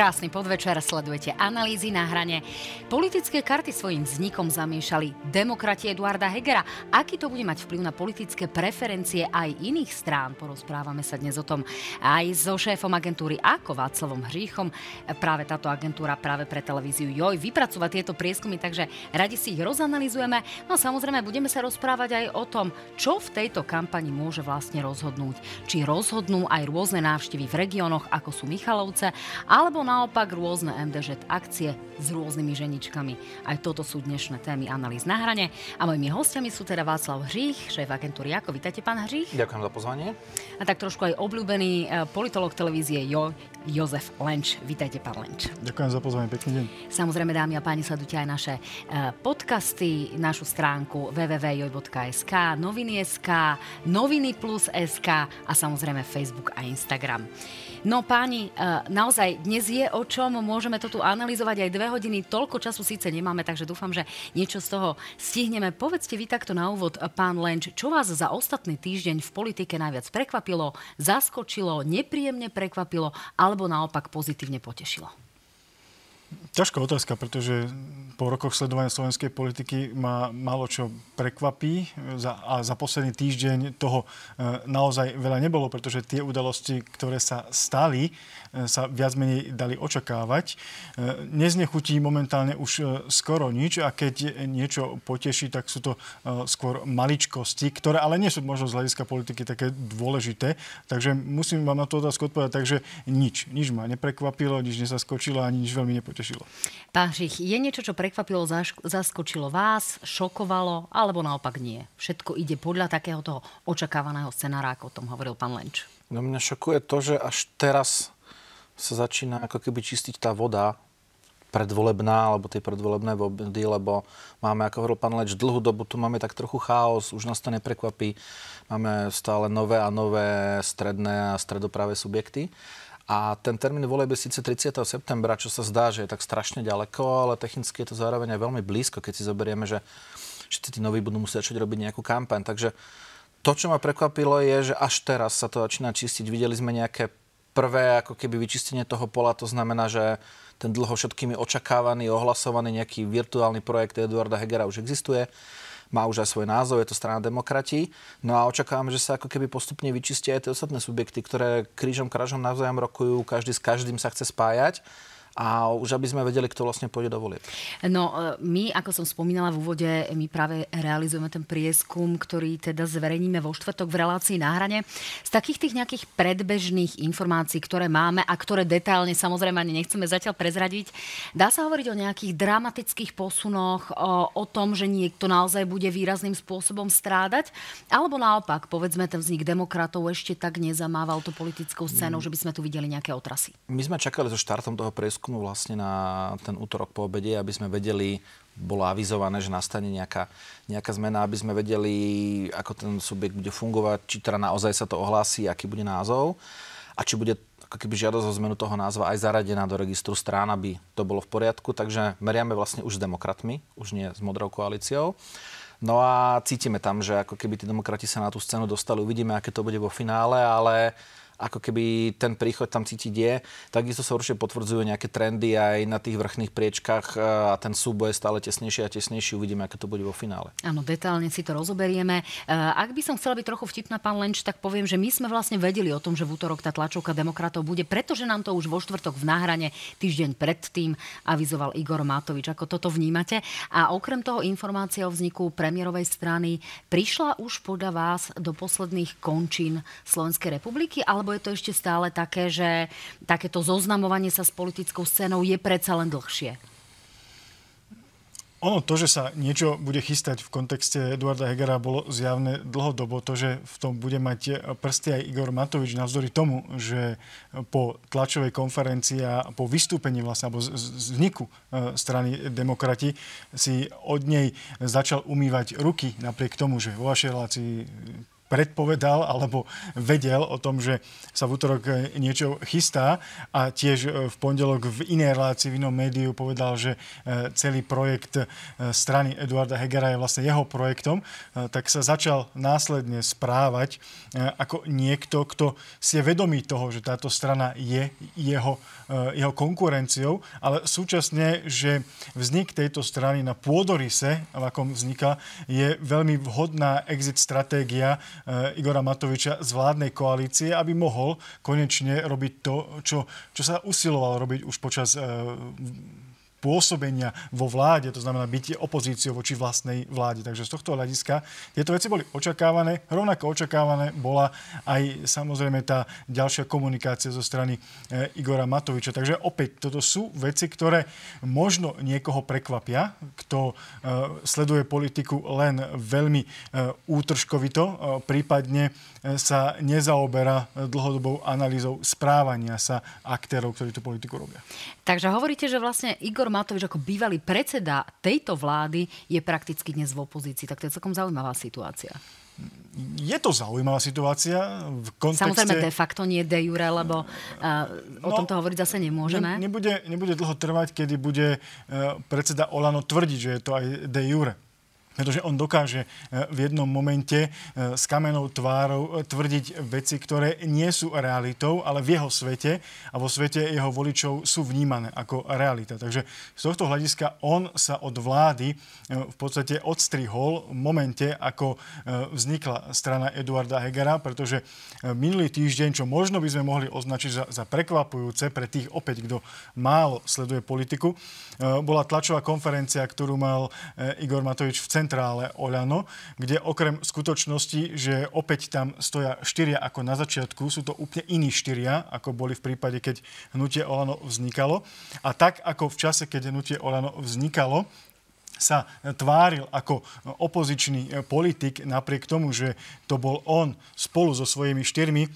Krásny podvečer, sledujete analýzy na hrane. Politické karty svojim vznikom zamiešali demokrati Eduarda Hegera. Aký to bude mať vplyv na politické preferencie aj iných strán? Porozprávame sa dnes o tom aj so šéfom agentúry ako Václavom Hříchom. Práve táto agentúra práve pre televíziu JOJ vypracúva tieto prieskumy, takže radi si ich rozanalizujeme. No samozrejme budeme sa rozprávať aj o tom, čo v tejto kampani môže vlastne rozhodnúť. Či rozhodnú aj rôzne návštevy v regiónoch, ako sú Michalovce, alebo naopak rôzne MDŽ akcie s rôznymi ženičkami. Aj toto sú dnešné témy analýz na hrane. A mojimi hostiami sú teda Václav Hřích, šéf agentúry Ako. Vítajte, pán Hřích. Ďakujem za pozvanie. A tak trošku aj obľúbený e, politolog televízie Jo, Jozef Lenč. Vítajte, pán Lenč. Ďakujem za pozvanie, pekný deň. Samozrejme, dámy a páni, sledujte aj naše e, podcasty, našu stránku www.joj.sk, noviny.sk, noviny plus SK a samozrejme Facebook a Instagram. No páni, e, naozaj dnes je o čom, môžeme to tu analyzovať aj dve hodiny, toľko času síce nemáme, takže dúfam, že niečo z toho stihneme. Povedzte vy takto na úvod, pán Lenč, čo vás za ostatný týždeň v politike najviac prekvapilo, zaskočilo, nepríjemne prekvapilo alebo naopak pozitívne potešilo? Ťažká otázka, pretože po rokoch sledovania slovenskej politiky ma málo čo prekvapí a za posledný týždeň toho e, naozaj veľa nebolo, pretože tie udalosti, ktoré sa stali, e, sa viac menej dali očakávať. E, neznechutí momentálne už skoro nič a keď niečo poteší, tak sú to skôr maličkosti, ktoré ale nie sú možno z hľadiska politiky také dôležité. Takže musím vám na tú otázku odpovedať, takže nič. Nič ma neprekvapilo, nič nezaskočilo ani nič veľmi nepotešilo potešilo. Pán Žich, je niečo, čo prekvapilo, zaskočilo vás, šokovalo, alebo naopak nie? Všetko ide podľa takého toho očakávaného scenára, ako o tom hovoril pán Lenč. No mňa šokuje to, že až teraz sa začína ako keby čistiť tá voda predvolebná, alebo tie predvolebné vody, lebo máme, ako hovoril pán Leč, dlhú dobu tu máme tak trochu chaos, už nás to neprekvapí. Máme stále nové a nové stredné a stredopravé subjekty. A ten termín volieb je síce 30. septembra, čo sa zdá, že je tak strašne ďaleko, ale technicky je to zároveň aj veľmi blízko, keď si zoberieme, že všetci tí noví budú musieť začať robiť nejakú kampaň. Takže to, čo ma prekvapilo, je, že až teraz sa to začína čistiť. Videli sme nejaké prvé ako keby vyčistenie toho pola, to znamená, že ten dlho všetkými očakávaný, ohlasovaný nejaký virtuálny projekt Eduarda Hegera už existuje má už aj svoj názov, je to strana demokrati. No a očakávam, že sa ako keby postupne vyčistia aj tie ostatné subjekty, ktoré krížom krážom navzájom rokujú, každý s každým sa chce spájať a už aby sme vedeli, kto vlastne pôjde do volieb. No, e, my, ako som spomínala v úvode, my práve realizujeme ten prieskum, ktorý teda zverejníme vo štvrtok v relácii na hrane. Z takých tých nejakých predbežných informácií, ktoré máme a ktoré detálne samozrejme ani nechceme zatiaľ prezradiť, dá sa hovoriť o nejakých dramatických posunoch, o, o tom, že niekto naozaj bude výrazným spôsobom strádať, alebo naopak, povedzme, ten vznik demokratov ešte tak nezamával to politickou scénou, mm. že by sme tu videli nejaké otrasy. My sme čakali so štartom toho prieskumu prieskumu vlastne na ten útorok po obede, aby sme vedeli, bolo avizované, že nastane nejaká, nejaká zmena, aby sme vedeli, ako ten subjekt bude fungovať, či teda naozaj sa to ohlási, aký bude názov a či bude ako keby žiadosť o zmenu toho názva aj zaradená do registru strán, aby to bolo v poriadku. Takže meriame vlastne už s demokratmi, už nie s modrou koalíciou. No a cítime tam, že ako keby tí demokrati sa na tú scénu dostali. Uvidíme, aké to bude vo finále, ale ako keby ten príchod tam cítiť je. Takisto sa určite potvrdzujú nejaké trendy aj na tých vrchných priečkách e, a ten súboj je stále tesnejší a tesnejší. Uvidíme, aké to bude vo finále. Áno, detálne si to rozoberieme. E, ak by som chcela byť trochu vtipná, pán Lenč, tak poviem, že my sme vlastne vedeli o tom, že v útorok tá tlačovka demokratov bude, pretože nám to už vo štvrtok v náhrane týždeň predtým avizoval Igor Matovič. Ako toto vnímate? A okrem toho informácia o vzniku premiérovej strany prišla už podľa vás do posledných končín Slovenskej republiky, alebo alebo je to ešte stále také, že takéto zoznamovanie sa s politickou scénou je predsa len dlhšie? Ono, to, že sa niečo bude chystať v kontexte Eduarda Hegera, bolo zjavné dlhodobo. To, že v tom bude mať prsty aj Igor Matovič, navzdory tomu, že po tlačovej konferencii a po vystúpení vlastne, alebo vzniku e, strany demokrati si od nej začal umývať ruky, napriek tomu, že vo vašej relácii predpovedal alebo vedel o tom, že sa v útorok niečo chystá. A tiež v pondelok v inej relácii v inom médiu povedal, že celý projekt strany Eduarda Hegera je vlastne jeho projektom, tak sa začal následne správať ako niekto, kto si je vedomý toho, že táto strana je jeho, jeho konkurenciou, ale súčasne, že vznik tejto strany na pôdorise, v akom vzniká, je veľmi vhodná exit stratégia eh, Igora Matoviča z vládnej koalície, aby mohol konečne robiť to, čo, čo sa usiloval robiť už počas eh, pôsobenia vo vláde, to znamená byť opozíciou voči vlastnej vláde. Takže z tohto hľadiska tieto veci boli očakávané. Rovnako očakávané bola aj samozrejme tá ďalšia komunikácia zo strany e, Igora Matoviča. Takže opäť, toto sú veci, ktoré možno niekoho prekvapia, kto e, sleduje politiku len veľmi e, útržkovito, prípadne sa nezaoberá dlhodobou analýzou správania sa aktérov, ktorí tú politiku robia. Takže hovoríte, že vlastne Igor Matovič ako bývalý predseda tejto vlády je prakticky dnes v opozícii. Tak to je celkom zaujímavá situácia. Je to zaujímavá situácia v kontexte... Samozrejme de facto nie de jure, lebo uh, o no, tomto hovoriť zase nemôžeme. Ne, nebude, nebude dlho trvať, kedy bude uh, predseda Olano tvrdiť, že je to aj de jure pretože on dokáže e, v jednom momente e, s kamenou tvárou e, tvrdiť veci, ktoré nie sú realitou, ale v jeho svete a vo svete jeho voličov sú vnímané ako realita. Takže z tohto hľadiska on sa od vlády v podstate odstrihol v momente, ako vznikla strana Eduarda Hegera, pretože minulý týždeň, čo možno by sme mohli označiť za, za prekvapujúce pre tých opäť, kto málo sleduje politiku, bola tlačová konferencia, ktorú mal Igor Matovič v centre centrále Oľano, kde okrem skutočnosti, že opäť tam stoja štyria ako na začiatku, sú to úplne iní štyria, ako boli v prípade, keď hnutie Olano vznikalo. A tak ako v čase, keď hnutie Olano vznikalo, sa tváril ako opozičný politik, napriek tomu, že to bol on spolu so svojimi štyrmi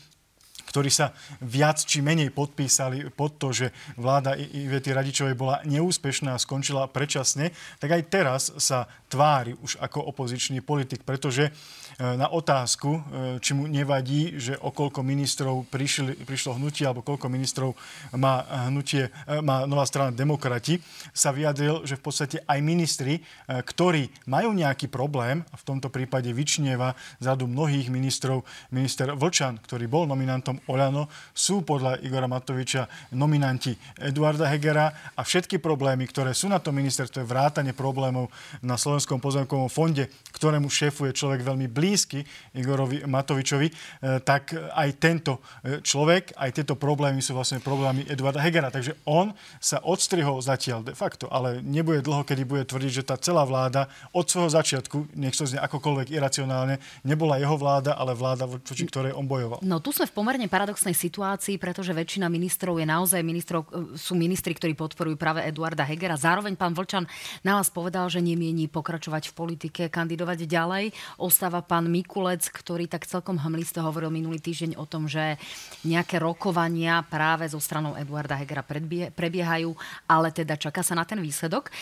ktorí sa viac či menej podpísali pod to, že vláda Ivety Radičovej bola neúspešná a skončila predčasne, tak aj teraz sa tvári už ako opozičný politik, pretože na otázku, e, či mu nevadí, že o koľko ministrov prišli, prišlo hnutie, alebo koľko ministrov má, hnutie, e, má nová strana demokrati, sa vyjadril, že v podstate aj ministri, ktorí majú nejaký problém, v tomto prípade vyčnieva z radu mnohých ministrov, minister Vlčan, ktorý bol nominantom Oľano, sú podľa Igora Matoviča nominanti Eduarda Hegera a všetky problémy, ktoré sú na tom ministerstve, vrátane problémov na Slovenskom pozemkovom fonde, ktorému šéfuje človek veľmi blízky, blízky Igorovi Matovičovi, e, tak aj tento e, človek, aj tieto problémy sú vlastne problémy Eduarda Hegera. Takže on sa odstrihol zatiaľ de facto, ale nebude dlho, kedy bude tvrdiť, že tá celá vláda od svojho začiatku, nech to znie akokoľvek iracionálne, nebola jeho vláda, ale vláda, voči ktorej on bojoval. No tu sme v pomerne paradoxnej situácii, pretože väčšina ministrov je naozaj ministrov, e, sú ministri, ktorí podporujú práve Eduarda Hegera. Zároveň pán Vlčan na vás povedal, že nemiení pokračovať v politike, kandidovať ďalej. Ostáva pán Mikulec, ktorý tak celkom hmlisto hovoril minulý týždeň o tom, že nejaké rokovania práve zo stranou Eduarda Hegera prebiehajú, ale teda čaká sa na ten výsledok.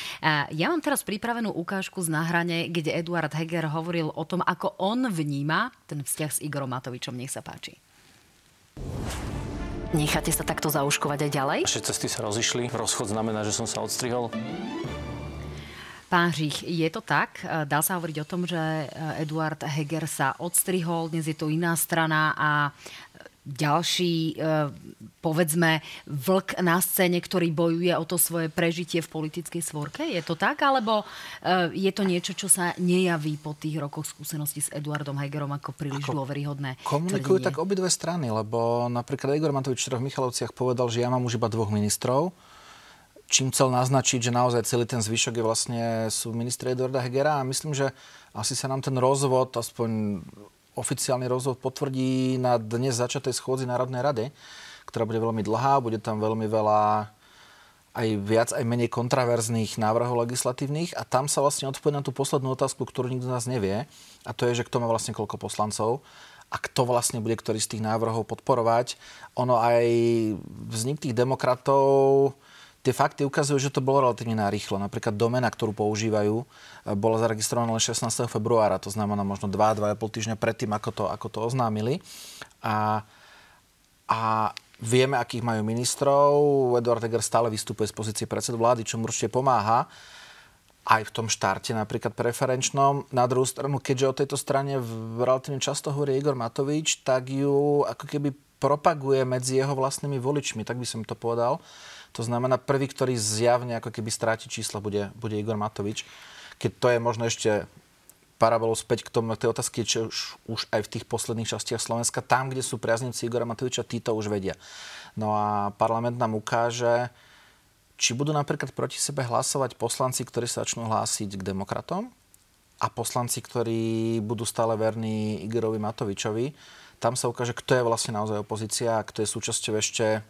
Ja mám teraz pripravenú ukážku z náhrane, kde Eduard Heger hovoril o tom, ako on vníma ten vzťah s Igorom Matovičom. Nech sa páči. Necháte sa takto zauškovať aj ďalej? Naše cesty sa rozišli. Rozchod znamená, že som sa odstrihol. Pán Žich, je to tak? E, dá sa hovoriť o tom, že e, Eduard Heger sa odstrihol, dnes je to iná strana a ďalší, e, povedzme, vlk na scéne, ktorý bojuje o to svoje prežitie v politickej svorke? Je to tak? Alebo je to niečo, čo sa nejaví po tých rokoch skúsenosti s Eduardom Hegerom ako príliš ako dôveryhodné? Komunikujú tvrdenie? tak obidve strany, lebo napríklad Igor Matovič v Michalovciach povedal, že ja mám už iba dvoch ministrov, čím chcel naznačiť, že naozaj celý ten zvyšok je vlastne, sú ministri Eduarda Hegera a myslím, že asi sa nám ten rozvod, aspoň oficiálny rozvod potvrdí na dnes začatej schôdzi Národnej rady, ktorá bude veľmi dlhá, bude tam veľmi veľa aj viac, aj menej kontraverzných návrhov legislatívnych a tam sa vlastne odpovie na tú poslednú otázku, ktorú nikto z nás nevie a to je, že kto má vlastne koľko poslancov a kto vlastne bude ktorý z tých návrhov podporovať. Ono aj vznik tých demokratov tie fakty ukazujú, že to bolo relatívne narýchlo. Napríklad domena, ktorú používajú, bola zaregistrovaná len 16. februára, to znamená možno 2-2,5 týždňa predtým, ako to, ako to oznámili. A, a vieme, akých majú ministrov. Eduard Heger stále vystupuje z pozície predsedu vlády, čo mu určite pomáha aj v tom štarte napríklad preferenčnom. Na druhú stranu, keďže o tejto strane relatívne často hovorí Igor Matovič, tak ju ako keby propaguje medzi jeho vlastnými voličmi, tak by som to povedal. To znamená, prvý, ktorý zjavne ako keby stráti čísla, bude, bude Igor Matovič. Keď to je možno ešte parabolu späť k tomu, tej otázky, čo už, už aj v tých posledných častiach Slovenska, tam, kde sú priaznivci Igora Matoviča, tí to už vedia. No a parlament nám ukáže, či budú napríklad proti sebe hlasovať poslanci, ktorí sa začnú hlásiť k demokratom a poslanci, ktorí budú stále verní Igorovi Matovičovi. Tam sa ukáže, kto je vlastne naozaj opozícia a kto je súčasťou ešte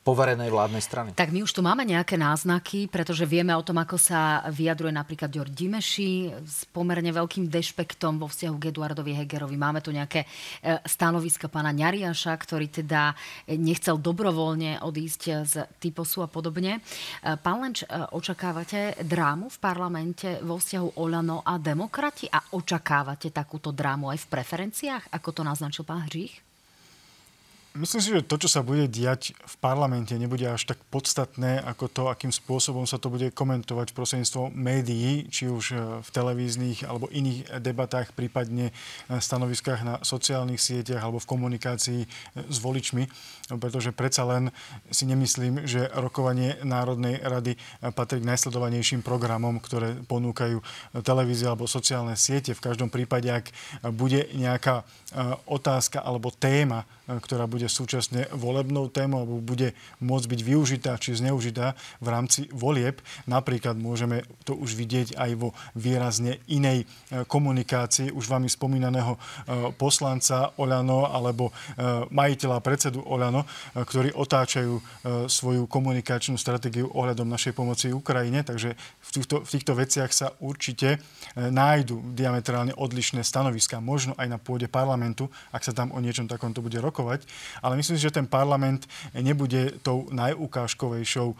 poverenej vládnej strany. Tak my už tu máme nejaké náznaky, pretože vieme o tom, ako sa vyjadruje napríklad Ďor Dimeši s pomerne veľkým dešpektom vo vzťahu k Eduardovi Hegerovi. Máme tu nejaké e, stanoviska pána Ňariaša, ktorý teda nechcel dobrovoľne odísť z typosu a podobne. E, pán Lenč, e, očakávate drámu v parlamente vo vzťahu Olano a demokrati a očakávate takúto drámu aj v preferenciách, ako to naznačil pán Hřích? Myslím si, že to, čo sa bude diať v parlamente, nebude až tak podstatné, ako to, akým spôsobom sa to bude komentovať prostredníctvom médií, či už e, v televíznych alebo iných debatách, prípadne stanoviskách na sociálnych sieťach alebo v komunikácii e, s voličmi, pretože predsa len si nemyslím, že rokovanie Národnej rady patrí k najsledovanejším programom, ktoré ponúkajú televízie alebo sociálne siete. V každom prípade, ak bude nejaká e, otázka alebo téma, ktorá bude súčasne volebnou témou alebo bude môcť byť využitá či zneužitá v rámci volieb. Napríklad môžeme to už vidieť aj vo výrazne inej e, komunikácii už vami spomínaného e, poslanca Oľano alebo e, majiteľa predsedu Oľano, ktorí otáčajú svoju komunikačnú stratégiu ohľadom našej pomoci Ukrajine. Takže v týchto, v týchto veciach sa určite nájdu diametrálne odlišné stanoviska, možno aj na pôde parlamentu, ak sa tam o niečom takomto bude rokovať. Ale myslím si, že ten parlament nebude tou najukážkovejšou e,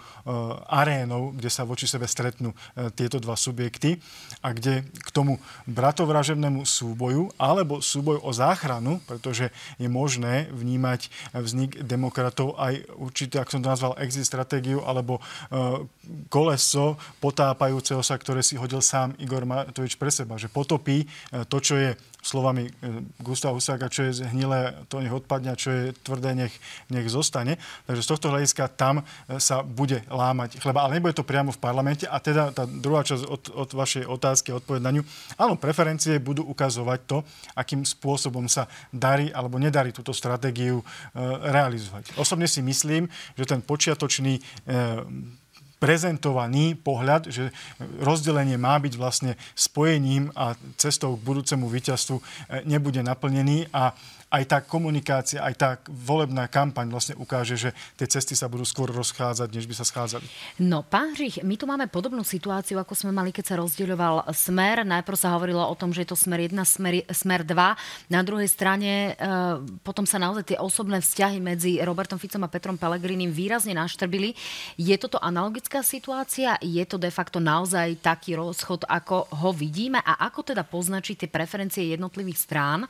arénou, kde sa voči sebe stretnú e, tieto dva subjekty a kde k tomu bratovražebnému súboju alebo súboj o záchranu, pretože je možné vnímať vznik demokratov aj určite, ak som to nazval, exit stratégiu alebo e, koleso potápajúceho sa, ktoré si hodil sám Igor Matovič pre seba, že potopí to, čo je slovami e, Gustava Husáka, čo je hnilé, to nech odpadne, čo je tvrdé, nech, nech zostane. Takže z tohto hľadiska tam e, sa bude lámať chleba. Ale nebude to priamo v parlamente. A teda tá druhá časť od, od vašej otázky a ňu. Áno, preferencie budú ukazovať to, akým spôsobom sa darí alebo nedarí túto stratégiu e, realizovať. Osobne si myslím, že ten počiatočný e, prezentovaný pohľad, že rozdelenie má byť vlastne spojením a cestou k budúcemu víťazstvu e, nebude naplnený a aj tá komunikácia, aj tá volebná kampaň vlastne ukáže, že tie cesty sa budú skôr rozchádzať, než by sa schádzali. No, pán Hřích, my tu máme podobnú situáciu, ako sme mali, keď sa rozdieloval smer. Najprv sa hovorilo o tom, že je to smer 1, smer, smer 2. Na druhej strane e, potom sa naozaj tie osobné vzťahy medzi Robertom Ficom a Petrom Pelegrinim výrazne naštrbili. Je toto analogická situácia? Je to de facto naozaj taký rozchod, ako ho vidíme? A ako teda poznačiť tie preferencie jednotlivých strán?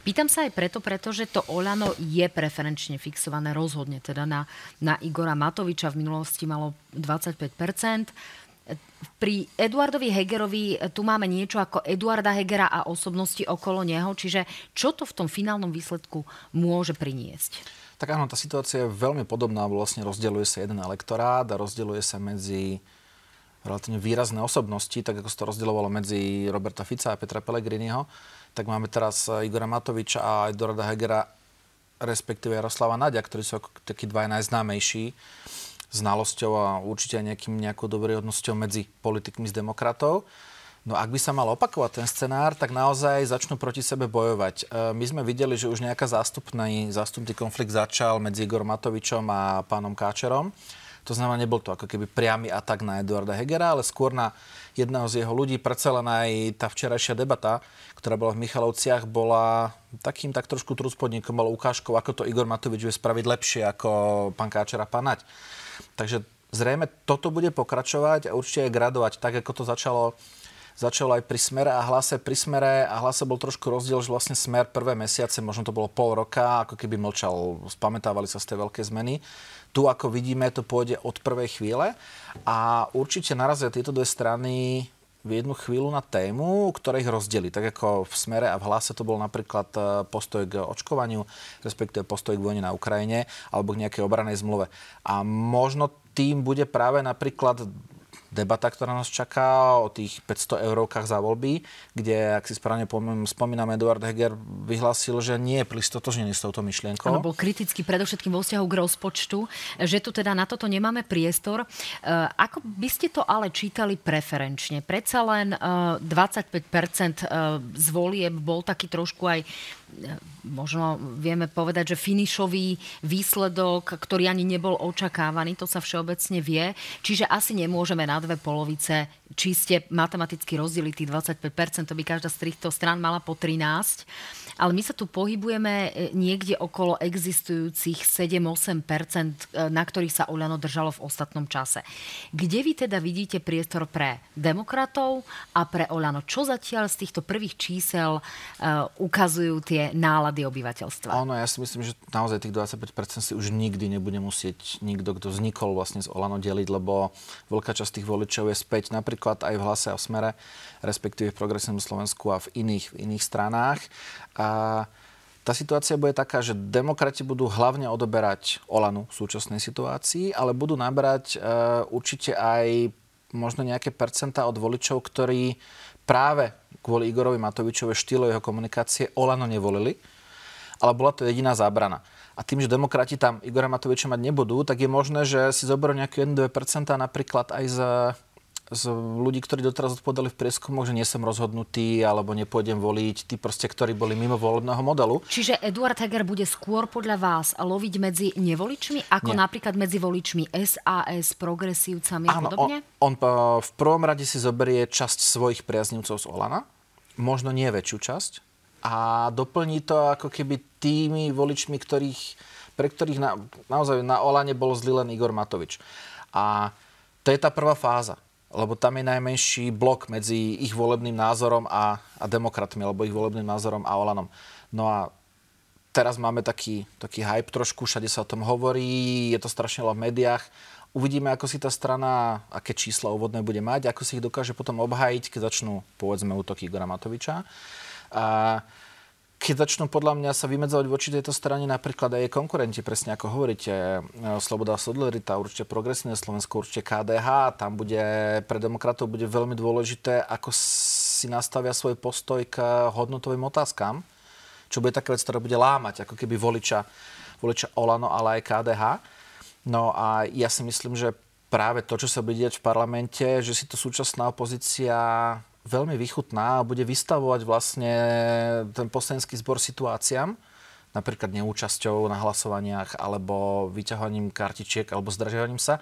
Pýtam sa aj preto, pretože to Olano je preferenčne fixované rozhodne teda na, na Igora Matoviča. V minulosti malo 25% pri Eduardovi Hegerovi tu máme niečo ako Eduarda Hegera a osobnosti okolo neho, čiže čo to v tom finálnom výsledku môže priniesť? Tak áno, tá situácia je veľmi podobná, vlastne rozdeľuje sa jeden elektorát a rozdeľuje sa medzi relatívne výrazné osobnosti, tak ako sa to rozdielovalo medzi Roberta Fica a Petra Pellegriniho tak máme teraz eh, Igora Matoviča a Eduarda Hegera, respektíve Jaroslava Nadia, ktorí sú takí dva najznámejší znalosťou a určite aj nejakým, nejakou dobrýhodnosťou medzi politikmi z demokratov. No ak by sa mal opakovať ten scenár, tak naozaj začnú proti sebe bojovať. Eh, my sme videli, že už nejaká zástupný, zástupný konflikt začal medzi Igor Matovičom a pánom Káčerom. To znamená, nebol to ako keby priamy atak na Eduarda Hegera, ale skôr na jedného z jeho ľudí. Predsa len aj tá včerajšia debata, ktorá bola v Michalovciach, bola takým tak trošku trúspodníkom, bola ukážkou, ako to Igor Matovič vie spraviť lepšie ako pán Káčera panať. Takže zrejme toto bude pokračovať a určite aj gradovať, tak ako to začalo začalo aj pri smere a hlase. Pri smere a hlase bol trošku rozdiel, že vlastne smer prvé mesiace, možno to bolo pol roka, ako keby mlčal, spamätávali sa z tej veľké zmeny. Tu, ako vidíme, to pôjde od prvej chvíle a určite narazia tieto dve strany v jednu chvíľu na tému, ktorá ich rozdeli. Tak ako v smere a v hlase to bol napríklad e, postoj k očkovaniu, respektíve postoj k vojne na Ukrajine alebo k nejakej obranej zmluve. A možno tým bude práve napríklad debata, ktorá nás čaká o tých 500 eurovkách za voľby, kde, ak si správne spomínam, Eduard Heger vyhlásil, že nie je pristotožnený s touto myšlienkou. Ano, bol kritický predovšetkým vo vzťahu k rozpočtu, že tu teda na toto nemáme priestor. E, ako by ste to ale čítali preferenčne? Predsa len 25% e, z volieb bol taký trošku aj možno vieme povedať, že finišový výsledok, ktorý ani nebol očakávaný, to sa všeobecne vie. Čiže asi nemôžeme na dve polovice. Čiste matematicky rozdeliť tých 25%, to by každá z týchto stran mala po 13 ale my sa tu pohybujeme e, niekde okolo existujúcich 7-8%, e, na ktorých sa Oľano držalo v ostatnom čase. Kde vy teda vidíte priestor pre demokratov a pre Oľano? Čo zatiaľ z týchto prvých čísel uh, ukazujú tie nálady obyvateľstva? Áno, ja si myslím, že naozaj tých 25% si už nikdy nebude musieť nikto, kto vznikol vlastne z Olano deliť, lebo veľká časť tých voličov je späť napríklad aj v hlase a v smere, respektíve v progresívnom Slovensku a v iných, v iných stranách. A tá situácia bude taká, že demokrati budú hlavne odoberať Olanu v súčasnej situácii, ale budú nabrať e, určite aj možno nejaké percentá od voličov, ktorí práve kvôli Igorovi Matovičovej štýlu jeho komunikácie Olano nevolili, ale bola to jediná zábrana. A tým, že demokrati tam Igora Matoviča mať nebudú, tak je možné, že si zoberú nejaké 1-2% napríklad aj z z ľudí, ktorí doteraz odpovedali v prieskumoch, že nie som rozhodnutý alebo nepôjdem voliť, tí proste, ktorí boli mimo volebného modelu. Čiže Eduard Heger bude skôr podľa vás loviť medzi nevoličmi, ako nie. napríklad medzi voličmi SAS, progresívcami a podobne? On, on v prvom rade si zoberie časť svojich priaznivcov z Olana, možno nie väčšiu časť, a doplní to ako keby tými voličmi, ktorých, pre ktorých na, naozaj na Olane bol zlý len Igor Matovič. A to je tá prvá fáza lebo tam je najmenší blok medzi ich volebným názorom a, a demokratmi, alebo ich volebným názorom a Olanom. No a teraz máme taký, taký hype trošku, všade sa o tom hovorí, je to strašne v médiách. Uvidíme, ako si tá strana, aké čísla úvodné bude mať, ako si ich dokáže potom obhájiť, keď začnú, povedzme, útoky Igora Matoviča. A keď začnú podľa mňa sa vymedzovať voči tejto strane napríklad aj konkurenti, presne ako hovoríte, e, Sloboda Solidarita, určite Progresívne Slovensko, určite KDH, tam bude pre demokratov bude veľmi dôležité, ako si nastavia svoj postoj k hodnotovým otázkam, čo bude taká vec, ktorá bude lámať, ako keby voliča, voliča Olano, ale aj KDH. No a ja si myslím, že práve to, čo sa bude diať v parlamente, že si to súčasná opozícia veľmi vychutná a bude vystavovať vlastne ten poslanecký zbor situáciám, napríklad neúčasťou na hlasovaniach alebo vyťahovaním kartičiek alebo zdržiavaním sa,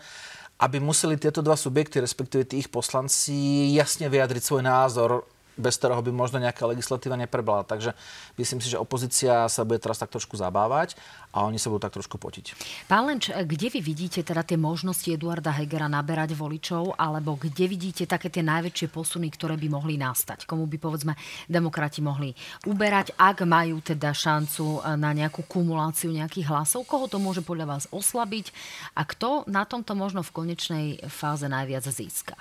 aby museli tieto dva subjekty, respektíve tých poslanci, jasne vyjadriť svoj názor bez ktorého by možno nejaká legislatíva neprebrala. Takže myslím si, že opozícia sa bude teraz tak trošku zabávať a oni sa budú tak trošku potiť. Pán Lenč, kde vy vidíte teda tie možnosti Eduarda Hegera naberať voličov, alebo kde vidíte také tie najväčšie posuny, ktoré by mohli nastať? Komu by povedzme demokrati mohli uberať, ak majú teda šancu na nejakú kumuláciu nejakých hlasov? Koho to môže podľa vás oslabiť a kto na tomto možno v konečnej fáze najviac získa?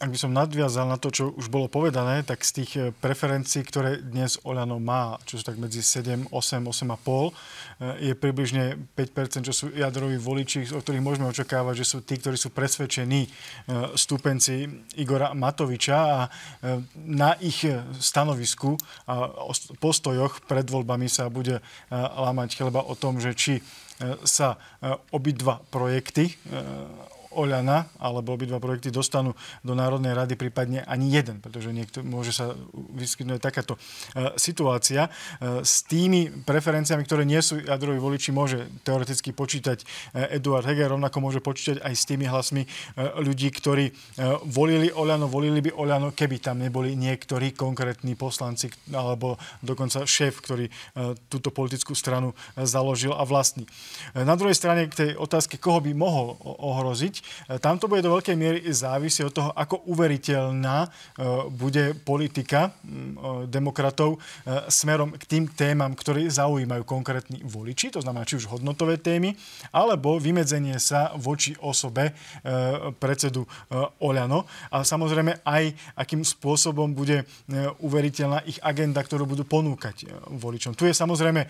Ak by som nadviazal na to, čo už bolo povedané, tak z tých eh, preferencií, ktoré dnes Oľano má, čo sú tak medzi 7, 8, 8,5, je približne 5%, čo sú jadroví voliči, o ktorých môžeme očakávať, že sú tí, ktorí sú presvedčení eh, stúpenci Igora Matoviča a eh, na ich stanovisku a postojoch pred voľbami sa bude lámať chleba o tom, že či sa obidva projekty Oľana, alebo obidva projekty dostanú do Národnej rady, prípadne ani jeden, pretože niekto, môže sa vyskytnúť takáto e, situácia. E, s tými preferenciami, ktoré nie sú jadroví voliči, môže teoreticky počítať e, Eduard Heger, rovnako môže počítať aj s tými hlasmi ľudí, ktorí volili Oľano, volili by Oľano, keby tam neboli niektorí konkrétni poslanci alebo dokonca šéf, ktorý túto politickú stranu založil a vlastní. Na druhej strane k tej otázke, koho by mohol ohroziť, Tam to bude do veľkej miery závisieť od toho, ako uveriteľná bude politika demokratov smerom k tým témam, ktoré zaujímajú konkrétni voliči, to znamená či už hodnotové témy, alebo vymedzenie sa voči osobe predsedu Oľano a samozrejme aj akým spôsobom bude uveriteľná ich agenda, ktorú budú ponúkať voličom. Tu je samozrejme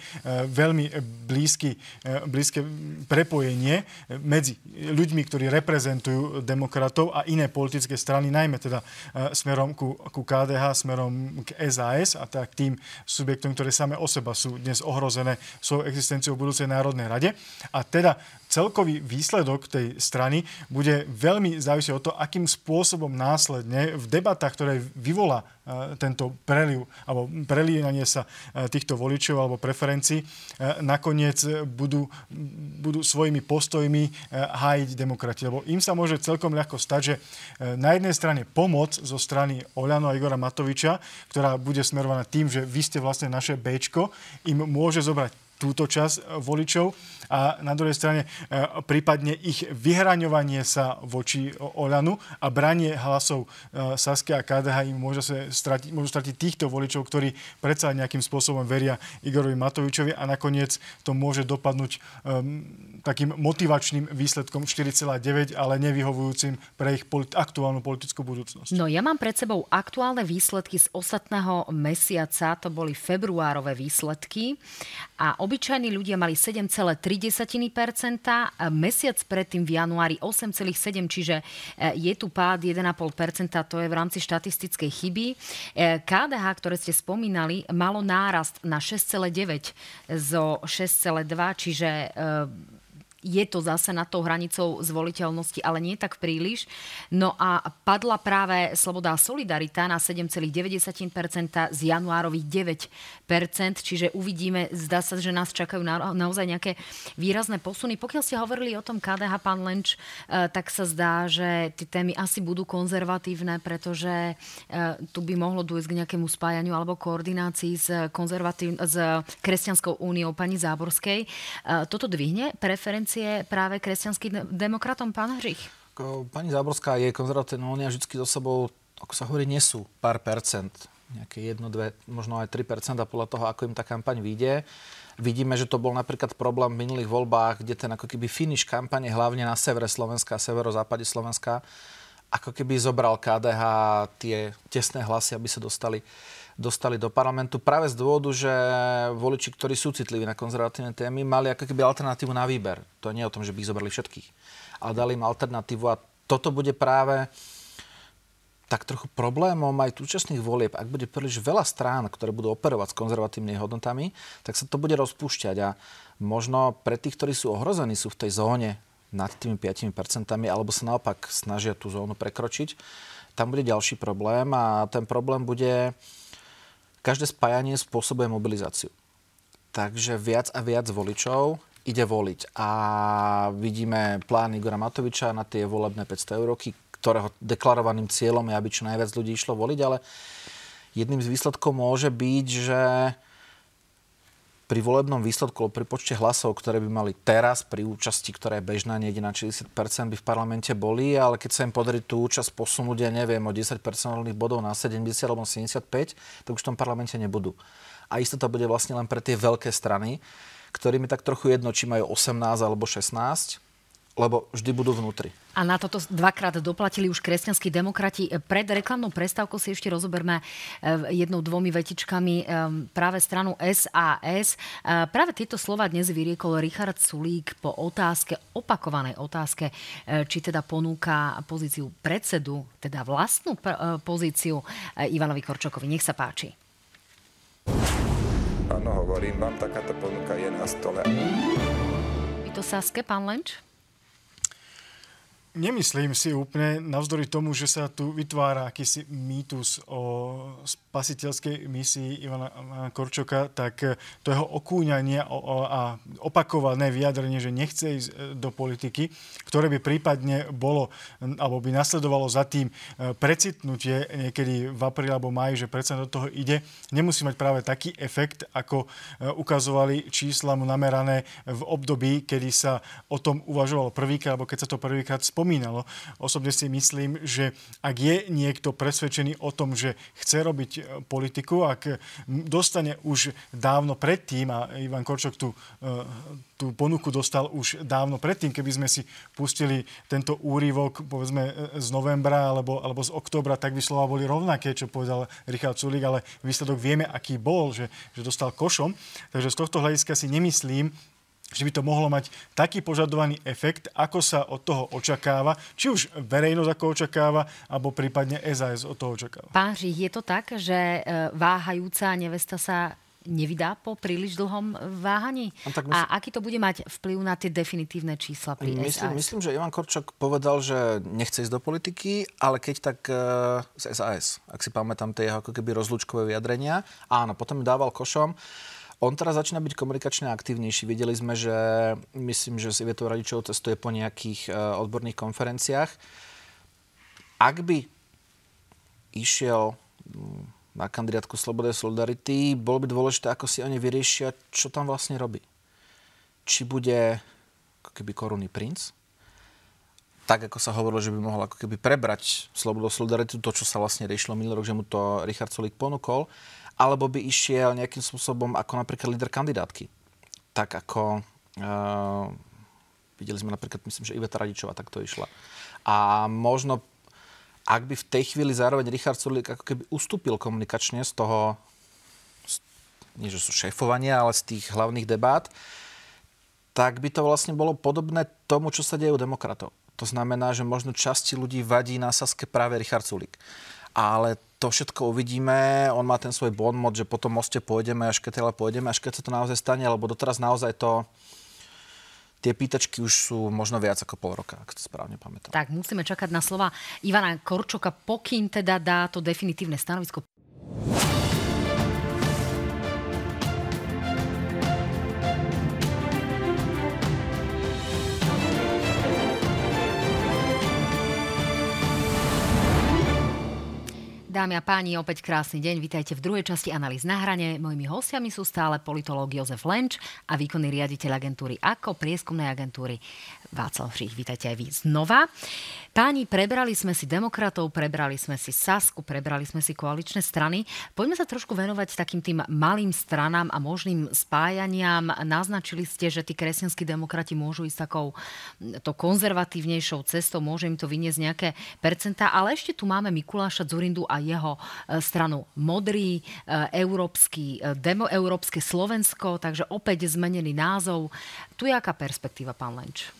veľmi blízky, blízke prepojenie medzi ľuďmi, ktorí reprezentujú demokratov a iné politické strany, najmä teda smerom ku, ku KDH, smerom k SAS a tak tým subjektom, ktoré same o seba sú dnes ohrozené svojou existenciou v budúcej Národnej rade. A teda celkový výsledok tej strany bude veľmi závisieť od toho, akým spôsobom následne v debatách, ktoré vyvolá e, tento preliv alebo prelínanie sa e, týchto voličov alebo preferencií e, nakoniec budú, budú svojimi postojmi hájiť demokrati. Lebo im sa môže celkom ľahko stať, že na jednej strane pomoc zo strany Oľano a Igora Matoviča, ktorá bude smerovaná tým, že vy ste vlastne naše Bčko, im môže zobrať túto časť voličov. A na druhej strane e, prípadne ich vyhraňovanie sa voči Olanu a branie hlasov e, Saske a KDH im môže sa stratiť, môžu stratiť týchto voličov, ktorí predsa nejakým spôsobom veria Igorovi Matovičovi a nakoniec to môže dopadnúť um, takým motivačným výsledkom 4,9, ale nevyhovujúcim pre ich politi- aktuálnu politickú budúcnosť. No ja mám pred sebou aktuálne výsledky z ostatného mesiaca, to boli februárové výsledky. A obyčajní ľudia mali 7,3% mesiac predtým v januári 8,7, čiže e, je tu pád 1,5%, to je v rámci štatistickej chyby. KDH, e, ktoré ste spomínali, malo nárast na 6,9 zo 6,2, čiže e, je to zase nad tou hranicou zvoliteľnosti, ale nie tak príliš. No a padla práve Sloboda a Solidarita na 7,9% z januárových 9%, čiže uvidíme, zdá sa, že nás čakajú na, naozaj nejaké výrazné posuny. Pokiaľ ste hovorili o tom KDH, pán Lenč, eh, tak sa zdá, že tie témy asi budú konzervatívne, pretože eh, tu by mohlo dôjsť k nejakému spájaniu alebo koordinácii s, konzervatív- s Kresťanskou úniou pani Záborskej. Eh, toto dvihne preferencie preferencie práve kresťanským demokratom, pán Hřich? Pani Záborská je konzervatívna únia vždy so sebou, ako sa hovorí, nesú pár percent. Nejaké jedno, dve, možno aj 3 a podľa toho, ako im tá kampaň vyjde. Vidíme, že to bol napríklad problém v minulých voľbách, kde ten ako keby finish kampane, hlavne na severe Slovenska, severozápade Slovenska, ako keby zobral KDH tie tesné hlasy, aby sa dostali dostali do parlamentu práve z dôvodu, že voliči, ktorí sú citliví na konzervatívne témy, mali ako keby alternatívu na výber. To nie je o tom, že by ich zobrali všetkých. Ale dali im alternatívu a toto bude práve tak trochu problémom aj súčasných volieb. Ak bude príliš veľa strán, ktoré budú operovať s konzervatívnymi hodnotami, tak sa to bude rozpúšťať a možno pre tých, ktorí sú ohrození, sú v tej zóne nad tými 5%, alebo sa naopak snažia tú zónu prekročiť, tam bude ďalší problém a ten problém bude každé spájanie spôsobuje mobilizáciu. Takže viac a viac voličov ide voliť. A vidíme plán Igora Matoviča na tie volebné 500 euróky, ktorého deklarovaným cieľom je, aby čo najviac ľudí išlo voliť, ale jedným z výsledkov môže byť, že pri volebnom výsledku, pri počte hlasov, ktoré by mali teraz pri účasti, ktorá je bežná, niekde na 60% by v parlamente boli, ale keď sa im podarí tú účasť posunúť, ja neviem, o 10 personálnych bodov na 70 alebo 75, tak už v tom parlamente nebudú. A isto to bude vlastne len pre tie veľké strany, ktorými tak trochu jedno, či majú 18 alebo 16, lebo vždy budú vnútri. A na toto dvakrát doplatili už kresťanskí demokrati. Pred reklamnou prestávkou si ešte rozoberme eh, jednou, dvomi vetičkami eh, práve stranu SAS. Eh, práve tieto slova dnes vyriekol Richard Sulík po otázke, opakovanej otázke, či teda ponúka pozíciu predsedu, teda vlastnú pozíciu Ivanovi Korčokovi. Nech sa páči. Áno, hovorím vám, takáto ponuka je na stole. Je to Saske, pán Lenč? Nemyslím si úplne, navzdory tomu, že sa tu vytvára akýsi mýtus o spasiteľskej misii Ivana Korčoka, tak to jeho okúňanie a opakované vyjadrenie, že nechce ísť e, do politiky, ktoré by prípadne bolo, alebo by nasledovalo za tým e, precitnutie niekedy v apríli alebo maji, že predsa do toho ide, nemusí mať práve taký efekt, ako ukazovali čísla mu namerané v období, kedy sa o tom uvažovalo prvýkrát, alebo keď sa to prvýkrát spomínalo spomínalo. Osobne si myslím, že ak je niekto presvedčený o tom, že chce robiť e, politiku, ak dostane už dávno predtým, a Ivan Korčok tu, e, tú ponuku dostal už dávno predtým, keby sme si pustili tento úrivok, povedzme, z novembra alebo, alebo z oktobra, tak by slova boli rovnaké, čo povedal Richard Sulik, ale výsledok vieme, aký bol, že, že dostal košom. Takže z tohto hľadiska si nemyslím, že by to mohlo mať taký požadovaný efekt, ako sa od toho očakáva, či už verejnosť ako očakáva, alebo prípadne SAS od toho očakáva. Pán Žich, je to tak, že e, váhajúca nevesta sa nevydá po príliš dlhom váhaní? No, tak mysl... A aký to bude mať vplyv na tie definitívne čísla pri myslím, SAS? Myslím, že Ivan Korčok povedal, že nechce ísť do politiky, ale keď tak uh, z SAS, ak si pamätám tie jeho ako keby rozlúčkové vyjadrenia, áno, potom dával košom. On teraz začína byť komunikačne aktívnejší. Videli sme, že myslím, že si Vietou Radičov cestuje po nejakých uh, odborných konferenciách. Ak by išiel um, na kandidátku Slobody a Solidarity, bolo by dôležité, ako si oni vyriešia, čo tam vlastne robí. Či bude ako keby korunný princ, tak ako sa hovorilo, že by mohol ako keby prebrať Slobodu Solidaritu, to, čo sa vlastne riešilo minulý rok, že mu to Richard Solík ponúkol, alebo by išiel nejakým spôsobom ako napríklad líder kandidátky. Tak ako uh, videli sme napríklad, myslím, že Iveta Radičová takto išla. A možno, ak by v tej chvíli zároveň Richard Sulík ako keby ustúpil komunikačne z toho, z, nie že sú šéfovania, ale z tých hlavných debát, tak by to vlastne bolo podobné tomu, čo sa deje u demokratov. To znamená, že možno časti ľudí vadí na Saske práve Richard Sulík. Ale to všetko uvidíme. On má ten svoj bon mod, že po tom moste pôjdeme, až keď teda pôjdeme, až keď sa to naozaj stane, lebo doteraz naozaj to tie pýtačky už sú možno viac ako pol roka, ak to správne pamätám. Tak, musíme čakať na slova Ivana Korčoka, pokým teda dá to definitívne stanovisko. Dámy a páni, opäť krásny deň. Vítajte v druhej časti analýz na hrane. Mojimi hostiami sú stále politológ Jozef Lenč a výkonný riaditeľ agentúry AKO, prieskumnej agentúry Václav Žích. Vítajte aj vy znova. Páni, prebrali sme si demokratov, prebrali sme si Sasku, prebrali sme si koaličné strany. Poďme sa trošku venovať takým tým malým stranám a možným spájaniam. Naznačili ste, že tí kresťanskí demokrati môžu ísť takou to konzervatívnejšou cestou, môže im to vyniesť nejaké percentá, ale ešte tu máme Mikuláša Zurindu a jeho e, stranu Modrý, e, Európsky, e, demo, Európske Slovensko, takže opäť zmenený názov. Tu je aká perspektíva, pán Lenč?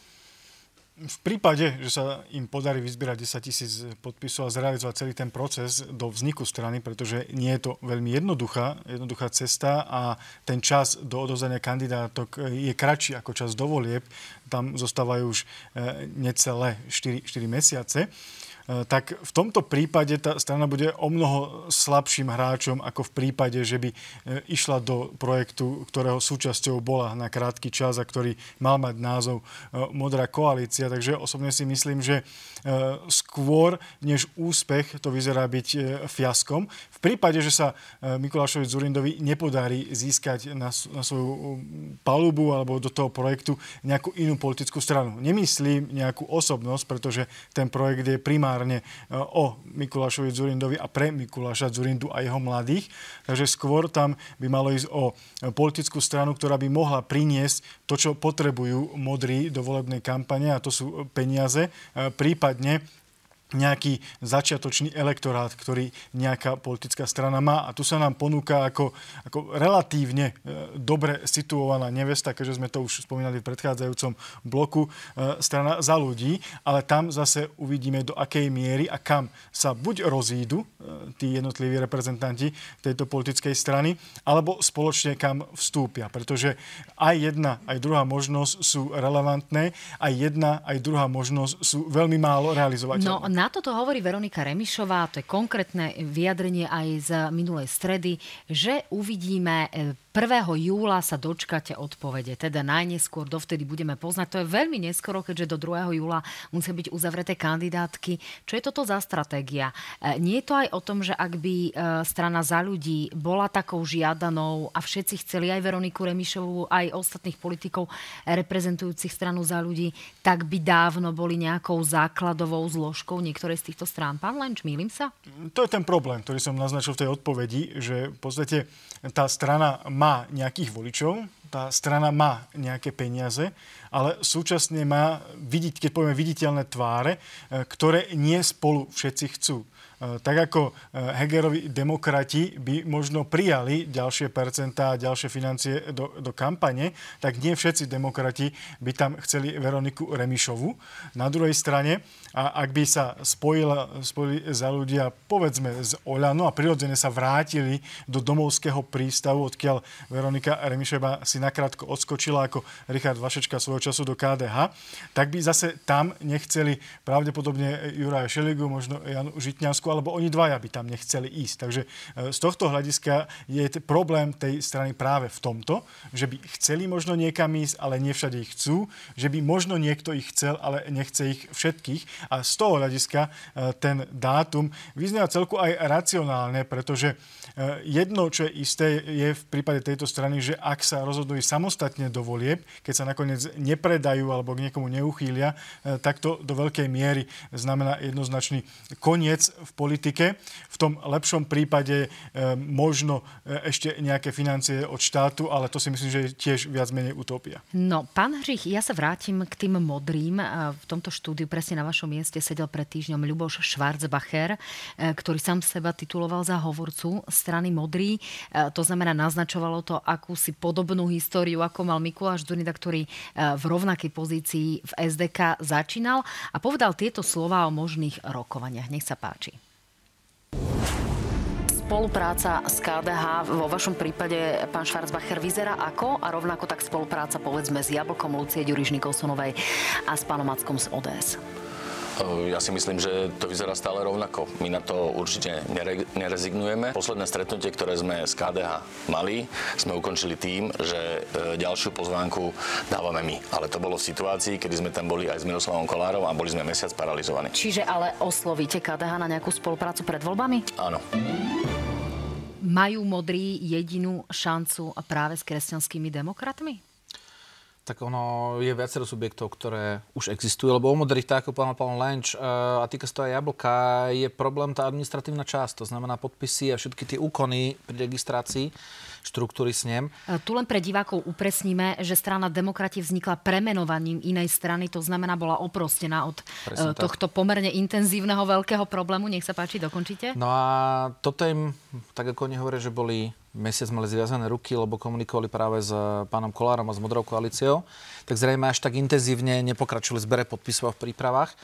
v prípade, že sa im podarí vyzbierať 10 tisíc podpisov a zrealizovať celý ten proces do vzniku strany, pretože nie je to veľmi jednoduchá, jednoduchá cesta a ten čas do odozania kandidátok je kratší ako čas do volieb. Tam zostávajú už necelé 4, 4 mesiace. E, tak v tomto prípade tá strana bude o mnoho slabším hráčom ako v prípade, že by e, išla do projektu, ktorého súčasťou bola na krátky čas a ktorý mal mať názov e, Modrá koalícia. Takže osobne si myslím, že skôr než úspech to vyzerá byť fiaskom. V prípade, že sa Mikulášovi Zurindovi nepodarí získať na, na svoju palubu alebo do toho projektu nejakú inú politickú stranu. Nemyslím nejakú osobnosť, pretože ten projekt je primárny primárne e, o Mikulášovi Zurindovi a pre Mikuláša Zurindu a jeho mladých. Takže skôr tam by malo ísť o politickú stranu, ktorá by mohla priniesť to, čo potrebujú modrí do volebnej kampane a to sú peniaze, e, prípadne nejaký začiatočný elektorát, ktorý nejaká politická strana má. A tu sa nám ponúka ako, ako relatívne e, dobre situovaná nevesta, keďže sme to už spomínali v predchádzajúcom bloku, e, strana za ľudí, ale tam zase uvidíme, do akej miery a kam sa buď rozídu e, tí jednotliví reprezentanti tejto politickej strany, alebo spoločne kam vstúpia. Pretože aj jedna, aj druhá možnosť sú relevantné, aj jedna, aj druhá možnosť sú veľmi málo realizovateľné. No, na toto hovorí Veronika Remišová, to je konkrétne vyjadrenie aj z minulej stredy, že uvidíme e, júla sa dočkate odpovede, teda najneskôr dovtedy budeme poznať. To je veľmi neskoro, keďže do 2. júla musia byť uzavreté kandidátky. Čo je toto za stratégia? E, nie je to aj o tom, že ak by e, strana za ľudí bola takou žiadanou a všetci chceli aj Veroniku Remišovú, aj ostatných politikov reprezentujúcich stranu za ľudí, tak by dávno boli nejakou základovou zložkou niektorej z týchto strán. Pán Lenč, mýlim sa? To je ten problém, ktorý som naznačil v tej odpovedi, že v podstate tá strana má nejakých voličov, tá strana má nejaké peniaze, ale súčasne má, keď povieme viditeľné tváre, e, ktoré nie spolu všetci chcú. E, tak ako e, Hegerovi demokrati by možno prijali ďalšie percentá a ďalšie financie do, do kampane, tak nie všetci demokrati by tam chceli Veroniku Remišovu. Na druhej strane, a ak by sa spojila, spojili za ľudia, povedzme, z Oľano a prirodzene sa vrátili do domovského prístavu, odkiaľ Veronika Remišova si nakrátko odskočila ako Richard Vašečka svojho času do KDH, tak by zase tam nechceli pravdepodobne Juraja Šeligu, možno Janu Žitňansku alebo oni dvaja by tam nechceli ísť. Takže e, z tohto hľadiska je problém tej strany práve v tomto, že by chceli možno niekam ísť, ale nie všade ich chcú, že by možno niekto ich chcel, ale nechce ich všetkých. A z toho hľadiska e, ten dátum vyznieva celku aj racionálne, pretože e, jedno, čo je isté, je v prípade tejto strany, že ak sa rozhodnú samostatne do volieb, keď sa nakoniec nepredajú alebo k niekomu neuchýlia, tak to do veľkej miery znamená jednoznačný koniec v politike. V tom lepšom prípade e, možno e, ešte nejaké financie od štátu, ale to si myslím, že je tiež viac menej utopia. No, pán Hřich, ja sa vrátim k tým modrým. V tomto štúdiu presne na vašom mieste sedel pred týždňom Ľuboš Schwarzbacher, e, ktorý sám seba tituloval za hovorcu strany Modrý. To znamená, naznačovalo to akúsi podobnú históriu, ako mal Mikuláš Dunida, ktorý v rovnakej pozícii v SDK začínal a povedal tieto slova o možných rokovaniach. Nech sa páči spolupráca s KDH vo vašom prípade, pán Schwarzbacher, vyzerá ako? A rovnako tak spolupráca, povedzme, s Jablkom Lucie Ďuriš Nikolsonovej a s pánom Mackom z ODS? Ja si myslím, že to vyzerá stále rovnako. My na to určite nere- nerezignujeme. Posledné stretnutie, ktoré sme z KDH mali, sme ukončili tým, že e, ďalšiu pozvánku dávame my. Ale to bolo v situácii, kedy sme tam boli aj s Miroslavom Kolárom a boli sme mesiac paralizovaní. Čiže ale oslovíte KDH na nejakú spoluprácu pred voľbami? Áno majú modrí jedinú šancu práve s kresťanskými demokratmi? Tak ono je viacero subjektov, ktoré už existujú, lebo u modrých, tak ako povedal pán Lenč, a týka sa to aj jablka, je problém tá administratívna časť, to znamená podpisy a všetky tie úkony pri registrácii štruktúry snem. Tu len pre divákov upresníme, že strana demokrati vznikla premenovaním inej strany, to znamená bola oprostená od Presne tohto tak. pomerne intenzívneho veľkého problému. Nech sa páči, dokončite. No a toto im, tak ako oni hovoria, že boli mesiac mali zviazané ruky, lebo komunikovali práve s pánom Kolárom a s Modrou koalíciou, tak zrejme až tak intenzívne nepokračovali zbere podpisov v prípravách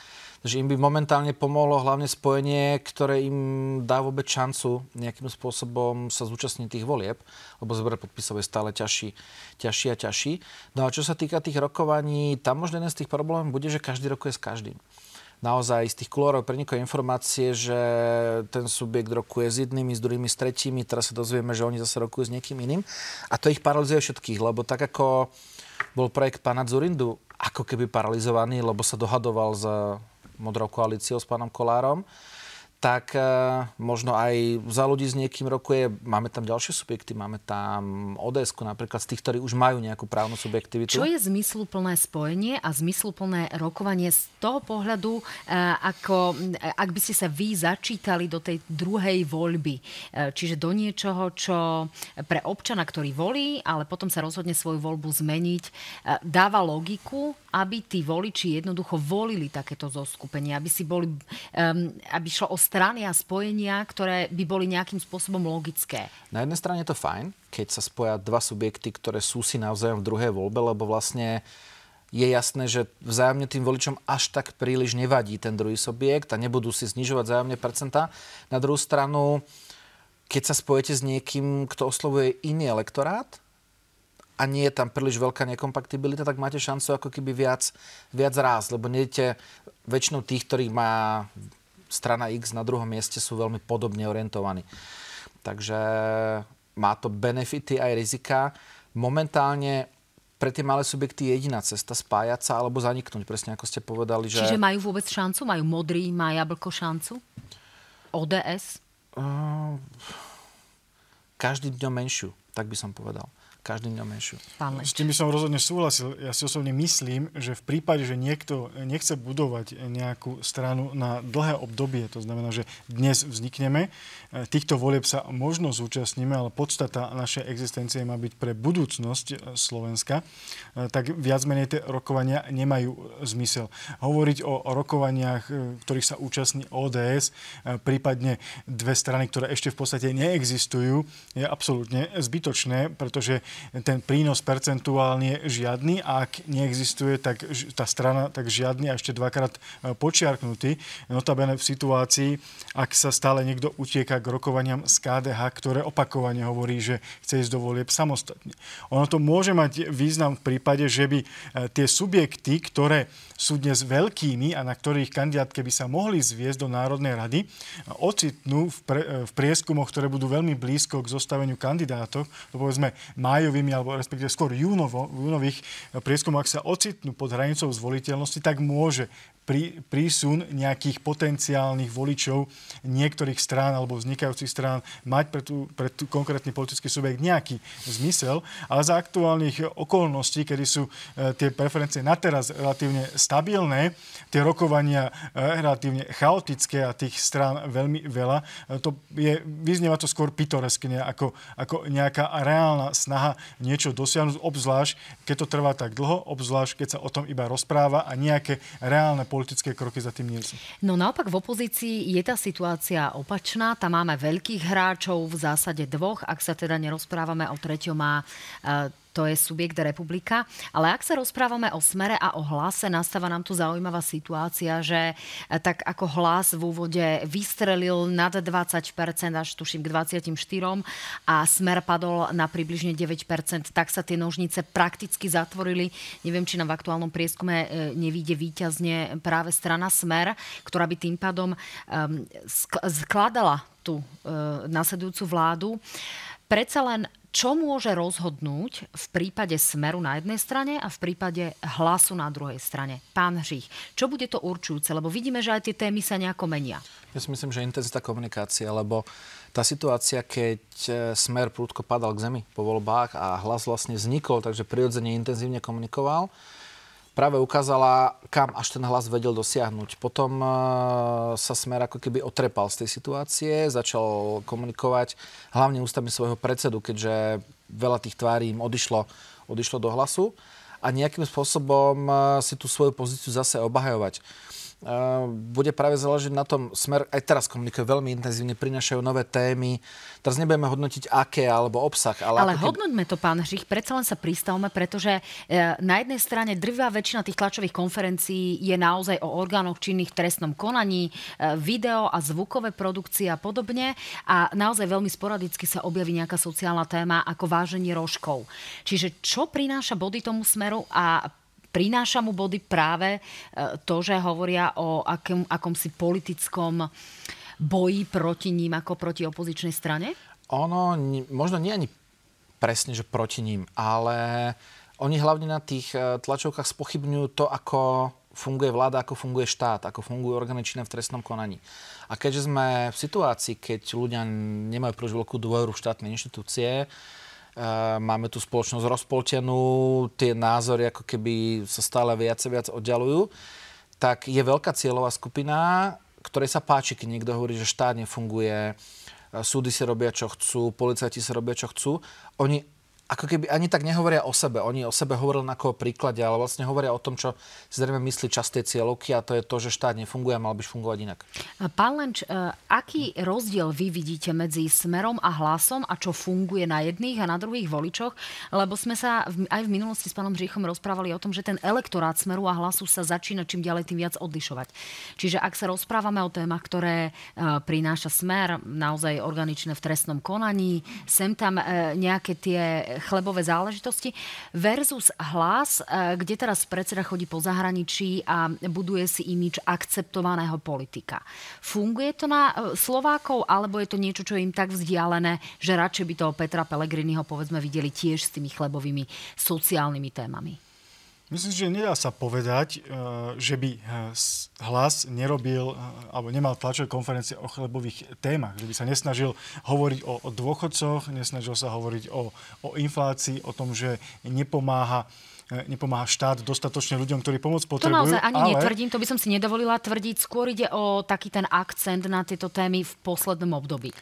že im by momentálne pomohlo hlavne spojenie, ktoré im dá vôbec šancu nejakým spôsobom sa zúčastniť tých volieb, lebo zber podpisov je stále ťažší, ťažší a ťažší. No a čo sa týka tých rokovaní, tam možno jeden z tých problémov bude, že každý rokuje s každým naozaj z tých kulórov prenikajú informácie, že ten subjekt rokuje s jednými, s druhými, s tretími. Teraz sa dozvieme, že oni zase rokujú s niekým iným. A to ich paralizuje všetkých, lebo tak ako bol projekt pána Zurindu ako keby paralizovaný, lebo sa dohadoval s modrou koalíciou s pánom Kolárom tak e, možno aj za ľudí s niekým rokuje. Máme tam ďalšie subjekty, máme tam ods napríklad z tých, ktorí už majú nejakú právnu subjektivitu. Čo je zmysluplné spojenie a zmysluplné rokovanie z toho pohľadu, e, ako ak by ste sa vy začítali do tej druhej voľby, e, čiže do niečoho, čo pre občana, ktorý volí, ale potom sa rozhodne svoju voľbu zmeniť, dáva logiku, aby tí voliči jednoducho volili takéto zoskupenie, aby si boli, aby šlo o strany a spojenia, ktoré by boli nejakým spôsobom logické. Na jednej strane je to fajn, keď sa spoja dva subjekty, ktoré sú si navzájom v druhej voľbe, lebo vlastne je jasné, že vzájomne tým voličom až tak príliš nevadí ten druhý subjekt a nebudú si znižovať vzájomne percentá. Na druhú stranu, keď sa spojete s niekým, kto oslovuje iný elektorát, a nie je tam príliš veľká nekompatibilita, tak máte šancu ako keby viac, viac ráz, lebo nejdete väčšinou tých, ktorých má strana X na druhom mieste sú veľmi podobne orientovaní. Takže má to benefity aj rizika. Momentálne pre tie malé subjekty je jediná cesta spájať sa alebo zaniknúť, presne ako ste povedali. Že... Čiže majú vôbec šancu? Majú modrý, má jablko šancu? ODS? Uh, každým dňom menšiu, tak by som povedal každým dňom menšiu. S tým by som rozhodne súhlasil. Ja si osobne myslím, že v prípade, že niekto nechce budovať nejakú stranu na dlhé obdobie, to znamená, že dnes vznikneme, e, týchto volieb sa možno zúčastníme, ale podstata našej existencie má byť pre budúcnosť e, Slovenska, e, tak viac menej tie rokovania nemajú zmysel. Hovoriť o rokovaniach, ktorých sa účastní ODS, prípadne dve strany, ktoré ešte v podstate neexistujú, je absolútne zbytočné, pretože ten prínos percentuálne žiadny a ak neexistuje tak tá strana, tak žiadny a ešte dvakrát e, počiarknutý. Notabene v situácii, ak sa stále niekto utieka k rokovaniam z KDH, ktoré opakovane hovorí, že chce ísť do volieb samostatne. Ono to môže mať význam v prípade, že by e, tie subjekty, ktoré sú dnes veľkými a na ktorých kandidátke by sa mohli zviesť do Národnej rady, ocitnú v, pre, v prieskumoch, ktoré budú veľmi blízko k zostaveniu kandidátov, to povedzme májovými alebo respektíve skôr júnovo, júnových prieskumoch, ak sa ocitnú pod hranicou zvoliteľnosti, tak môže prí, prísun nejakých potenciálnych voličov niektorých strán alebo vznikajúcich strán mať pre, tú, pre tú konkrétny politický subjekt nejaký zmysel, ale za aktuálnych okolností, kedy sú e, tie preferencie na teraz relatívne stabilné, tie rokovania e, relatívne chaotické a tých strán veľmi veľa, e, to je, vyznieva to skôr pitoreskne ako, ako nejaká reálna snaha niečo dosiahnuť, obzvlášť keď to trvá tak dlho, obzvlášť keď sa o tom iba rozpráva a nejaké reálne politické kroky za tým nie sú. No naopak v opozícii je tá situácia opačná. Tam máme veľkých hráčov, v zásade dvoch. Ak sa teda nerozprávame o treťom má to je subjekt republika. Ale ak sa rozprávame o smere a o hlase, nastáva nám tu zaujímavá situácia, že eh, tak ako hlas v úvode vystrelil nad 20% až tuším k 24% a smer padol na približne 9%, tak sa tie nožnice prakticky zatvorili. Neviem, či nám v aktuálnom prieskume eh, nevíde výťazne práve strana Smer, ktorá by tým pádom um, skladala tú uh, nasledujúcu vládu. Predsa len čo môže rozhodnúť v prípade Smeru na jednej strane a v prípade hlasu na druhej strane? Pán Hřích, čo bude to určujúce? Lebo vidíme, že aj tie témy sa nejako menia. Ja si myslím, že intenzita komunikácia, lebo tá situácia, keď e, Smer prúdko padal k zemi po voľbách a hlas vlastne vznikol, takže prirodzene intenzívne komunikoval, práve ukázala, kam až ten hlas vedel dosiahnuť. Potom e, sa Smer ako keby otrepal z tej situácie, začal komunikovať hlavne ústami svojho predsedu, keďže veľa tých tvári im odišlo, odišlo do hlasu a nejakým spôsobom e, si tú svoju pozíciu zase obhajovať bude práve záležiť na tom, smer aj teraz komunikuje veľmi intenzívne, prinašajú nové témy. Teraz nebudeme hodnotiť aké alebo obsah. Ale, ale keď... hodnoťme to, pán Hřich, predsa len sa pristavme, pretože e, na jednej strane drvá väčšina tých tlačových konferencií je naozaj o orgánoch činných v trestnom konaní, e, video a zvukové produkcie a podobne a naozaj veľmi sporadicky sa objaví nejaká sociálna téma ako váženie rožkov. Čiže čo prináša body tomu smeru a prináša mu body práve e, to, že hovoria o akom, akomsi politickom boji proti ním ako proti opozičnej strane? Ono možno nie ani presne, že proti ním, ale oni hlavne na tých e, tlačovkách spochybňujú to, ako funguje vláda, ako funguje štát, ako fungujú orgány činné v trestnom konaní. A keďže sme v situácii, keď ľudia nemajú príliš veľkú dôveru v štátne inštitúcie, máme tu spoločnosť rozpoltenú, tie názory ako keby sa stále viac a viac oddialujú, tak je veľká cieľová skupina, ktorej sa páči, keď niekto hovorí, že štát nefunguje, súdy si robia, čo chcú, policajti si robia, čo chcú. Oni ako keby ani tak nehovoria o sebe. Oni o sebe hovorili na koho príklade, ale vlastne hovoria o tom, čo si zrejme myslí časté cieľovky a to je to, že štát nefunguje a mal by fungovať inak. Pán Lenč, e, aký rozdiel vy vidíte medzi smerom a hlasom a čo funguje na jedných a na druhých voličoch? Lebo sme sa aj v minulosti s pánom Říchom rozprávali o tom, že ten elektorát smeru a hlasu sa začína čím ďalej tým viac odlišovať. Čiže ak sa rozprávame o témach, ktoré e, prináša smer, naozaj organičné v trestnom konaní, sem tam e, nejaké tie chlebové záležitosti versus hlas, e, kde teraz predseda chodí po zahraničí a buduje si imič akceptovaného politika. Funguje to na e, Slovákov, alebo je to niečo, čo je im tak vzdialené, že radšej by toho Petra Pellegriniho povedzme videli tiež s tými chlebovými sociálnymi témami? Myslím, že nedá sa povedať, e, že by e, hlas nerobil e, alebo nemal tlačové konferencie o chlebových témach, že by sa nesnažil hovoriť o, o dôchodcoch, nesnažil sa hovoriť o, o inflácii, o tom, že nepomáha nepomáha štát dostatočne ľuďom, ktorí pomoc potrebujú. To naozaj ani ale... netvrdím, to by som si nedovolila tvrdiť. Skôr ide o taký ten akcent na tieto témy v poslednom období.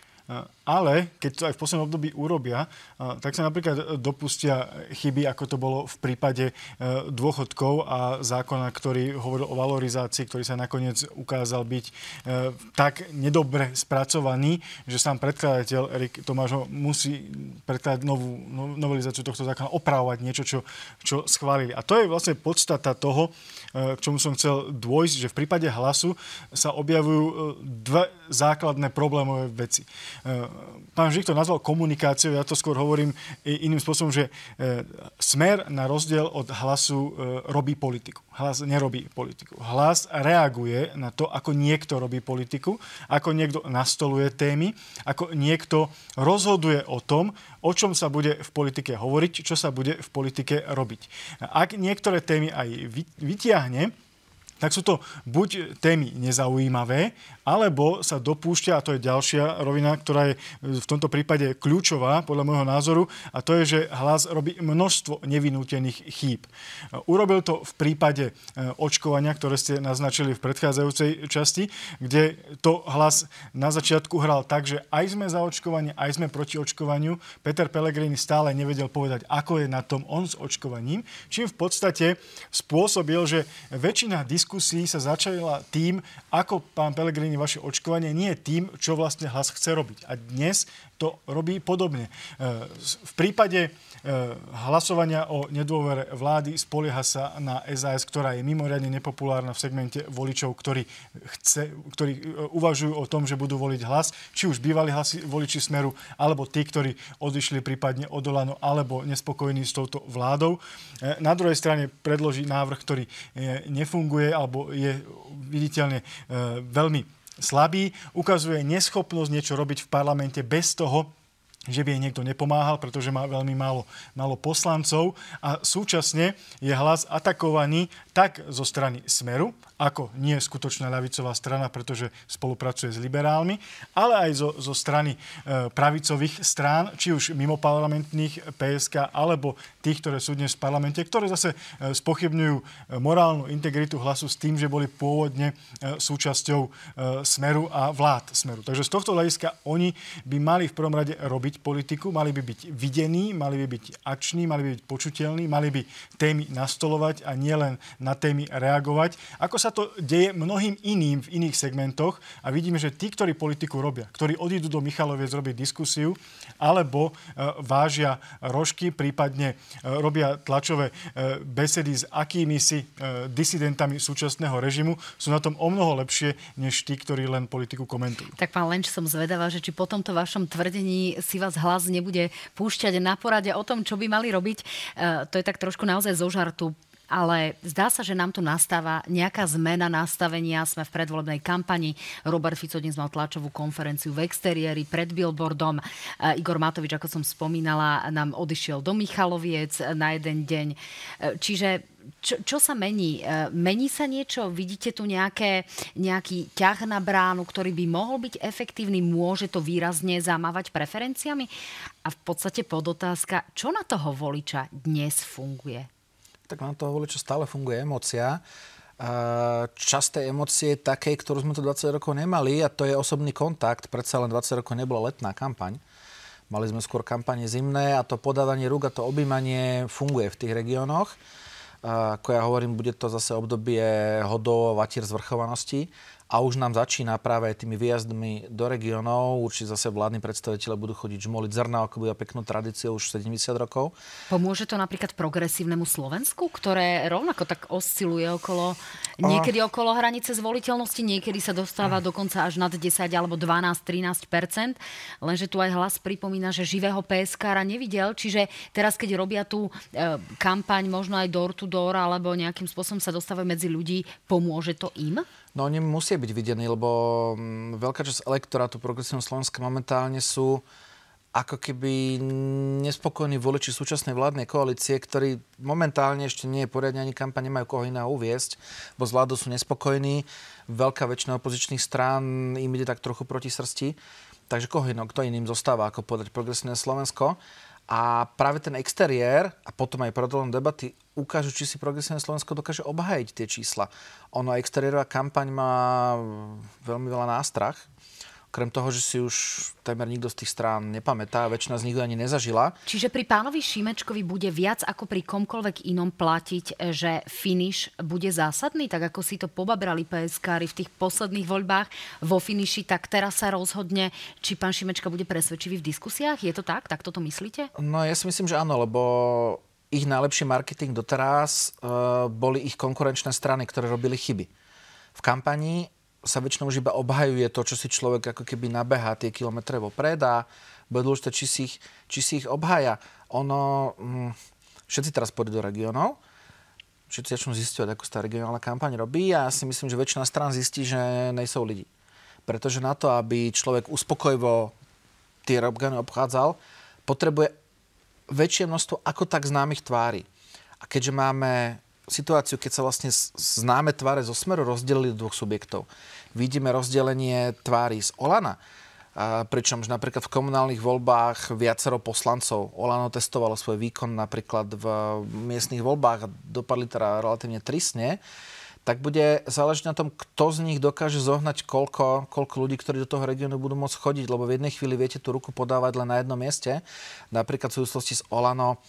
Ale keď to aj v poslednom období urobia, tak sa napríklad dopustia chyby, ako to bolo v prípade e, dôchodkov a zákona, ktorý hovoril o valorizácii, ktorý sa nakoniec ukázal byť e, tak nedobre spracovaný, že sám predkladateľ Erik Tomáš musí predkladať novú no, novelizáciu tohto zákona, opravovať niečo, čo, čo schválili. A to je vlastne podstata toho, e, k čomu som chcel dôjsť, že v prípade hlasu sa objavujú dve základné problémové veci pán Žik to nazval komunikáciou, ja to skôr hovorím iným spôsobom, že e, smer na rozdiel od hlasu e, robí politiku. Hlas nerobí politiku. Hlas reaguje na to, ako niekto robí politiku, ako niekto nastoluje témy, ako niekto rozhoduje o tom, o čom sa bude v politike hovoriť, čo sa bude v politike robiť. Ak niektoré témy aj vytiahne, tak sú to buď témy nezaujímavé, alebo sa dopúšťa, a to je ďalšia rovina, ktorá je v tomto prípade kľúčová podľa môjho názoru, a to je, že hlas robí množstvo nevinútených chýb. Urobil to v prípade e, očkovania, ktoré ste naznačili v predchádzajúcej časti, kde to hlas na začiatku hral tak, že aj sme za očkovanie, aj sme proti očkovaniu. Peter Pellegrini stále nevedel povedať, ako je na tom on s očkovaním, čím v podstate spôsobil, že väčšina diskusí diskusii sa začala tým, ako pán Pelegrini vaše očkovanie, nie tým, čo vlastne hlas chce robiť. A dnes to robí podobne. E, v prípade e, hlasovania o nedôvere vlády spolieha sa na SAS, ktorá je mimoriadne nepopulárna v segmente voličov, ktorí, chce, ktorí e, uvažujú o tom, že budú voliť hlas, či už bývali hlasy, voliči Smeru, alebo tí, ktorí odišli prípadne od Olano, alebo nespokojní s touto vládou. Na druhej strane predloží návrh, ktorý nefunguje, alebo je viditeľne veľmi slabý, ukazuje neschopnosť niečo robiť v parlamente bez toho, že by jej niekto nepomáhal, pretože má veľmi málo, málo poslancov a súčasne je hlas atakovaný tak zo strany Smeru, ako nie skutočná ľavicová strana, pretože spolupracuje s liberálmi, ale aj zo, zo strany e, pravicových strán, či už mimo parlamentných PSK, alebo tých, ktoré sú dnes v parlamente, ktoré zase e, spochybňujú e, morálnu integritu hlasu s tým, že boli pôvodne e, súčasťou e, Smeru a vlád Smeru. Takže z tohto hľadiska oni by mali v prvom rade robiť politiku, mali by byť videní, mali by byť akční, mali by byť počuteľní, mali by témy nastolovať a nielen na témy reagovať. Ako sa to deje mnohým iným v iných segmentoch a vidíme, že tí, ktorí politiku robia, ktorí odídu do Michaloviec robiť diskusiu, alebo e, vážia rožky, prípadne e, robia tlačové e, besedy s akými si disidentami súčasného režimu, sú na tom o mnoho lepšie, než tí, ktorí len politiku komentujú. Tak pán Lenč, som zvedavá, že či po tomto vašom tvrdení si vás hlas nebude púšťať na porade o tom, čo by mali robiť. E, to je tak trošku naozaj zo žartu ale zdá sa, že nám tu nastáva nejaká zmena nastavenia. Sme v predvolebnej kampani. Robert Fico dnes mal tlačovú konferenciu v exteriéri pred billboardom. E, Igor Matovič, ako som spomínala, nám odišiel do Michaloviec na jeden deň. E, čiže čo, čo sa mení? E, mení sa niečo? Vidíte tu nejaké, nejaký ťah na bránu, ktorý by mohol byť efektívny? Môže to výrazne zamávať preferenciami? A v podstate podotázka, čo na toho voliča dnes funguje? Tak na toho voliča stále funguje emocia. Časť emócie je takej, ktorú sme tu 20 rokov nemali a to je osobný kontakt. Predsa len 20 rokov nebola letná kampaň. Mali sme skôr kampane zimné a to podávanie rúk a to objímanie funguje v tých regiónoch. Ako ja hovorím, bude to zase obdobie hodov a vatier zvrchovanosti a už nám začína práve tými výjazdmi do regiónov. Určite zase vládni predstaviteľe budú chodiť žmoliť zrna, ako bude peknú tradíciu už 70 rokov. Pomôže to napríklad progresívnemu Slovensku, ktoré rovnako tak osciluje okolo, niekedy okolo hranice zvoliteľnosti, niekedy sa dostáva dokonca až nad 10 alebo 12-13% lenže tu aj hlas pripomína, že živého PSK nevidel, čiže teraz, keď robia tú e, kampaň možno aj door to door, alebo nejakým spôsobom sa dostávajú medzi ľudí, pomôže to im? No oni musia byť videní, lebo mm, veľká časť elektorátu progresívneho Slovenska momentálne sú ako keby nespokojní voliči súčasnej vládnej koalície, ktorí momentálne ešte nie je poriadne ani kampaň, nemajú koho iného uviesť, bo z vládu sú nespokojní. Veľká väčšina opozičných strán im ide tak trochu proti srsti. Takže koho iného, kto iným zostáva ako podať progresívne Slovensko. A práve ten exteriér a potom aj predolom debaty ukážu, či si progresívne Slovensko dokáže obhájiť tie čísla. Ono exteriérová kampaň má veľmi veľa nástrach, Krem toho, že si už témer nikto z tých strán nepamätá, väčšina z nich ani nezažila. Čiže pri pánovi Šimečkovi bude viac ako pri komkoľvek inom platiť, že finish bude zásadný, tak ako si to pobabrali PSK v tých posledných voľbách vo finiši, tak teraz sa rozhodne, či pán Šimečka bude presvedčivý v diskusiách. Je to tak? Tak toto myslíte? No ja si myslím, že áno, lebo ich najlepší marketing doteraz uh, boli ich konkurenčné strany, ktoré robili chyby. V kampanii sa väčšinou už iba obhajuje to, čo si človek ako keby nabeha tie kilometre vopred a bude dôležité, či si ich, či si ich obhaja. Ono, hm, všetci teraz pôjdu do regiónov, všetci začnú zistiť, ako tá regionálna kampaň robí a ja si myslím, že väčšina strán zistí, že nejsou lidi. Pretože na to, aby človek uspokojivo tie orgány obchádzal, potrebuje väčšie množstvo ako tak známych tvári. A keďže máme situáciu, keď sa vlastne známe tváre zo Smeru rozdelili do dvoch subjektov. Vidíme rozdelenie tvári z Olana, a pričomž napríklad v komunálnych voľbách viacero poslancov Olano testovalo svoj výkon napríklad v miestnych voľbách a dopadli teda relatívne tristne, tak bude záležiť na tom, kto z nich dokáže zohnať koľko, koľko ľudí, ktorí do toho regiónu budú môcť chodiť, lebo v jednej chvíli viete tú ruku podávať len na jednom mieste. Napríklad v súvislosti s Olano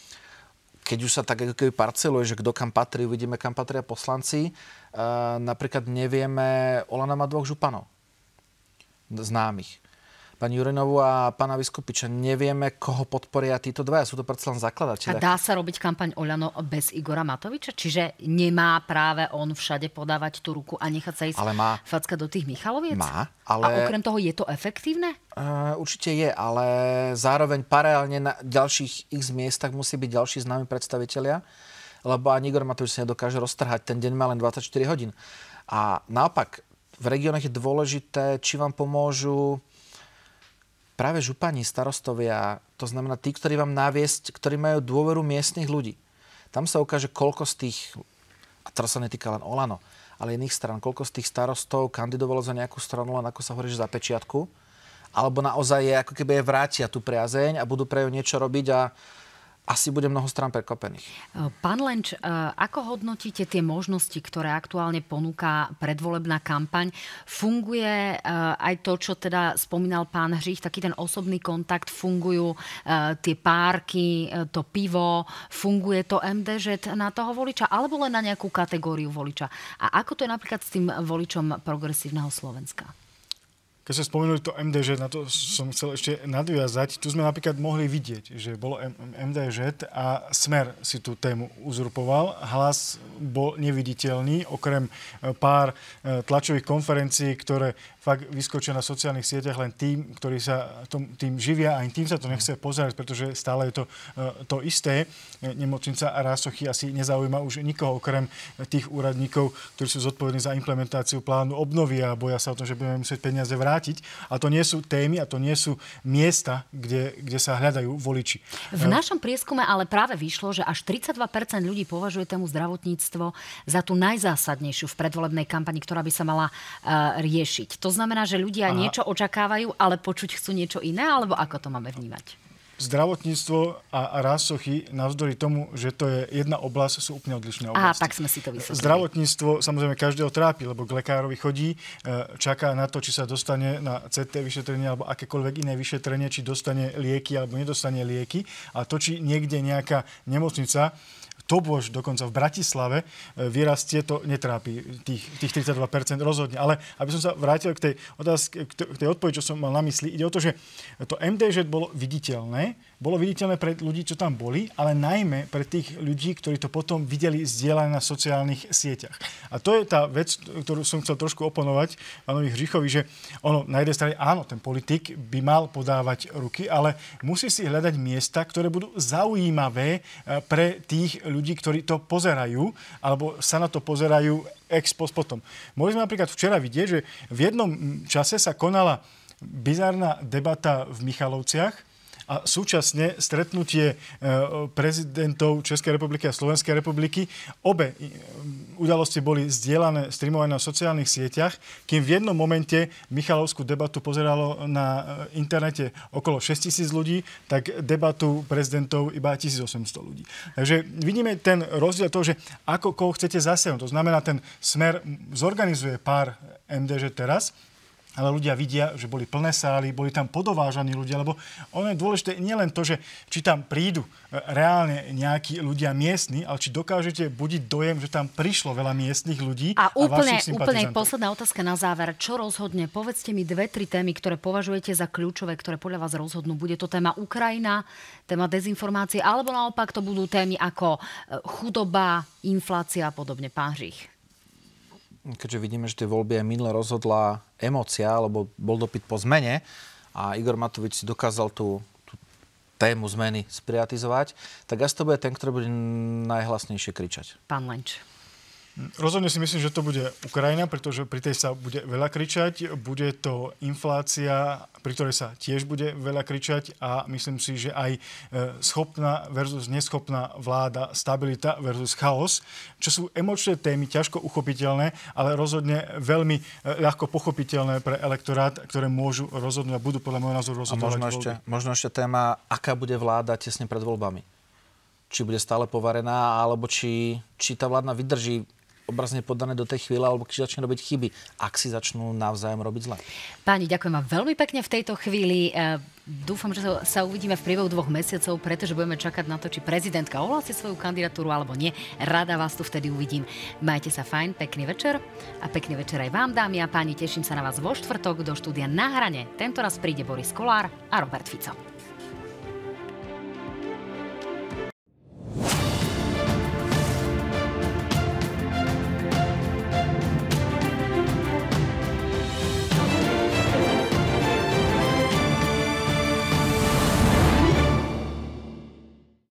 keď už sa tak ako keby parceluje, že kto kam patrí, uvidíme, kam patria poslanci. Uh, napríklad nevieme, Olana má dvoch županov známych pani Jurinovú a pána Vyskupiča. Nevieme, koho podporia títo dvaja. Sú to predsa len zakladateľe. A dá sa robiť kampaň Oľano bez Igora Matoviča? Čiže nemá práve on všade podávať tú ruku a nechať sa ísť ale má. facka do tých Michaloviec? Má, ale... A okrem toho je to efektívne? Uh, určite je, ale zároveň paralelne na ďalších x miestach musí byť ďalší známi predstavitelia, lebo ani Igor Matovič sa nedokáže roztrhať. Ten deň má len 24 hodín. A naopak, v regiónoch je dôležité, či vám pomôžu práve župani, starostovia, to znamená tí, ktorí vám naviesť, ktorí majú dôveru miestnych ľudí. Tam sa ukáže, koľko z tých, a teraz sa netýka len Olano, ale iných stran, koľko z tých starostov kandidovalo za nejakú stranu, len ako sa hovorí, že za pečiatku, alebo naozaj je, ako keby je vrátia tú priazeň a budú pre ňu niečo robiť a asi bude mnoho strán prekvapených. E, pán Lenč, e, ako hodnotíte tie možnosti, ktoré aktuálne ponúka predvolebná kampaň? Funguje e, aj to, čo teda spomínal pán Hřích, taký ten osobný kontakt, fungujú tie párky, to pivo, funguje to MDŽ na toho voliča, alebo len na nejakú kategóriu voliča? A ako to je napríklad s tým voličom progresívneho Slovenska? Keď ste spomenuli to MDŽ, na to som chcel ešte nadviazať. Tu sme napríklad mohli vidieť, že bolo MDŽ a Smer si tú tému uzurpoval. Hlas bol neviditeľný, okrem e, pár e, tlačových konferencií, ktoré fakt vyskočia na sociálnych sieťach len tým, ktorí sa tom, tým živia a tým sa to nechce pozerať, pretože stále je to uh, to isté. Nemocnica a Rásochy asi nezaujíma už nikoho okrem tých úradníkov, ktorí sú zodpovední za implementáciu plánu obnovy a boja sa o tom, že budeme musieť peniaze vrátiť. A to nie sú témy a to nie sú miesta, kde, kde sa hľadajú voliči. V našom prieskume ale práve vyšlo, že až 32% ľudí považuje tému zdravotníctvo za tú najzásadnejšiu v predvolebnej kampani, ktorá by sa mala uh, riešiť. To znamená, že ľudia a... niečo očakávajú, ale počuť chcú niečo iné, alebo ako to máme vnímať? Zdravotníctvo a, a navzdory tomu, že to je jedna oblasť, sú úplne odlišné oblasti. Aha, tak sme si to vysvetlili. Zdravotníctvo samozrejme každého trápi, lebo k lekárovi chodí, e, čaká na to, či sa dostane na CT vyšetrenie alebo akékoľvek iné vyšetrenie, či dostane lieky alebo nedostane lieky. A to, či niekde nejaká nemocnica to bož dokonca v Bratislave e, vyrastie, to netrápi tých, tých 32% rozhodne. Ale aby som sa vrátil k tej, otázke, k tej odpovedi, čo som mal na mysli, ide o to, že to MDŽ bolo viditeľné, bolo viditeľné pre ľudí, čo tam boli, ale najmä pre tých ľudí, ktorí to potom videli zdieľané na sociálnych sieťach. A to je tá vec, ktorú som chcel trošku oponovať pánovi Hřichovi, že ono na jednej strane áno, ten politik by mal podávať ruky, ale musí si hľadať miesta, ktoré budú zaujímavé e, pre tých ľudí, ktorí to pozerajú, alebo sa na to pozerajú ex post potom. Mohli sme napríklad včera vidieť, že v jednom čase sa konala bizárna debata v Michalovciach, a súčasne stretnutie e, prezidentov Českej republiky a Slovenskej republiky. Obe e, udalosti boli zdieľané, streamované na sociálnych sieťach, kým v jednom momente Michalovskú debatu pozeralo na e, internete okolo 6 tisíc ľudí, tak debatu prezidentov iba 1800 ľudí. Takže vidíme ten rozdiel toho, že ako koho chcete zasiahnuť. To znamená, ten smer zorganizuje pár MDŽ teraz, ale ľudia vidia, že boli plné sály, boli tam podovážaní ľudia, lebo ono je dôležité nielen to, že či tam prídu e, reálne nejakí ľudia miestni, ale či dokážete budiť dojem, že tam prišlo veľa miestnych ľudí a, a úplne, úplne posledná otázka na záver. Čo rozhodne? Povedzte mi dve, tri témy, ktoré považujete za kľúčové, ktoré podľa vás rozhodnú. Bude to téma Ukrajina, téma dezinformácie, alebo naopak to budú témy ako e, chudoba, inflácia a podobne. Pán Žich keďže vidíme, že tie voľby aj minule rozhodla emocia, alebo bol dopyt po zmene a Igor Matovič si dokázal tú, tú tému zmeny spriatizovať, tak asi to bude ten, ktorý bude najhlasnejšie kričať. Pán Lenč. Rozhodne si myslím, že to bude Ukrajina, pretože pri tej sa bude veľa kričať. Bude to inflácia, pri ktorej sa tiež bude veľa kričať a myslím si, že aj e, schopná versus neschopná vláda, stabilita versus chaos, čo sú emočné témy, ťažko uchopiteľné, ale rozhodne veľmi e, ľahko pochopiteľné pre elektorát, ktoré môžu rozhodnúť a budú podľa môjho názoru rozhodovať. A možno ešte, možno ešte téma, aká bude vláda tesne pred voľbami či bude stále povarená, alebo či, či tá vládna vydrží obrazne podané do tej chvíle, alebo keď začne robiť chyby, ak si začnú navzájom robiť zle. Páni, ďakujem vám veľmi pekne v tejto chvíli. E, dúfam, že sa uvidíme v priebehu dvoch mesiacov, pretože budeme čakať na to, či prezidentka ohlási svoju kandidatúru alebo nie. Rada vás tu vtedy uvidím. Majte sa fajn, pekný večer a pekný večer aj vám, dámy a páni. Teším sa na vás vo štvrtok do štúdia na hrane. Tento raz príde Boris Kolár a Robert Fico.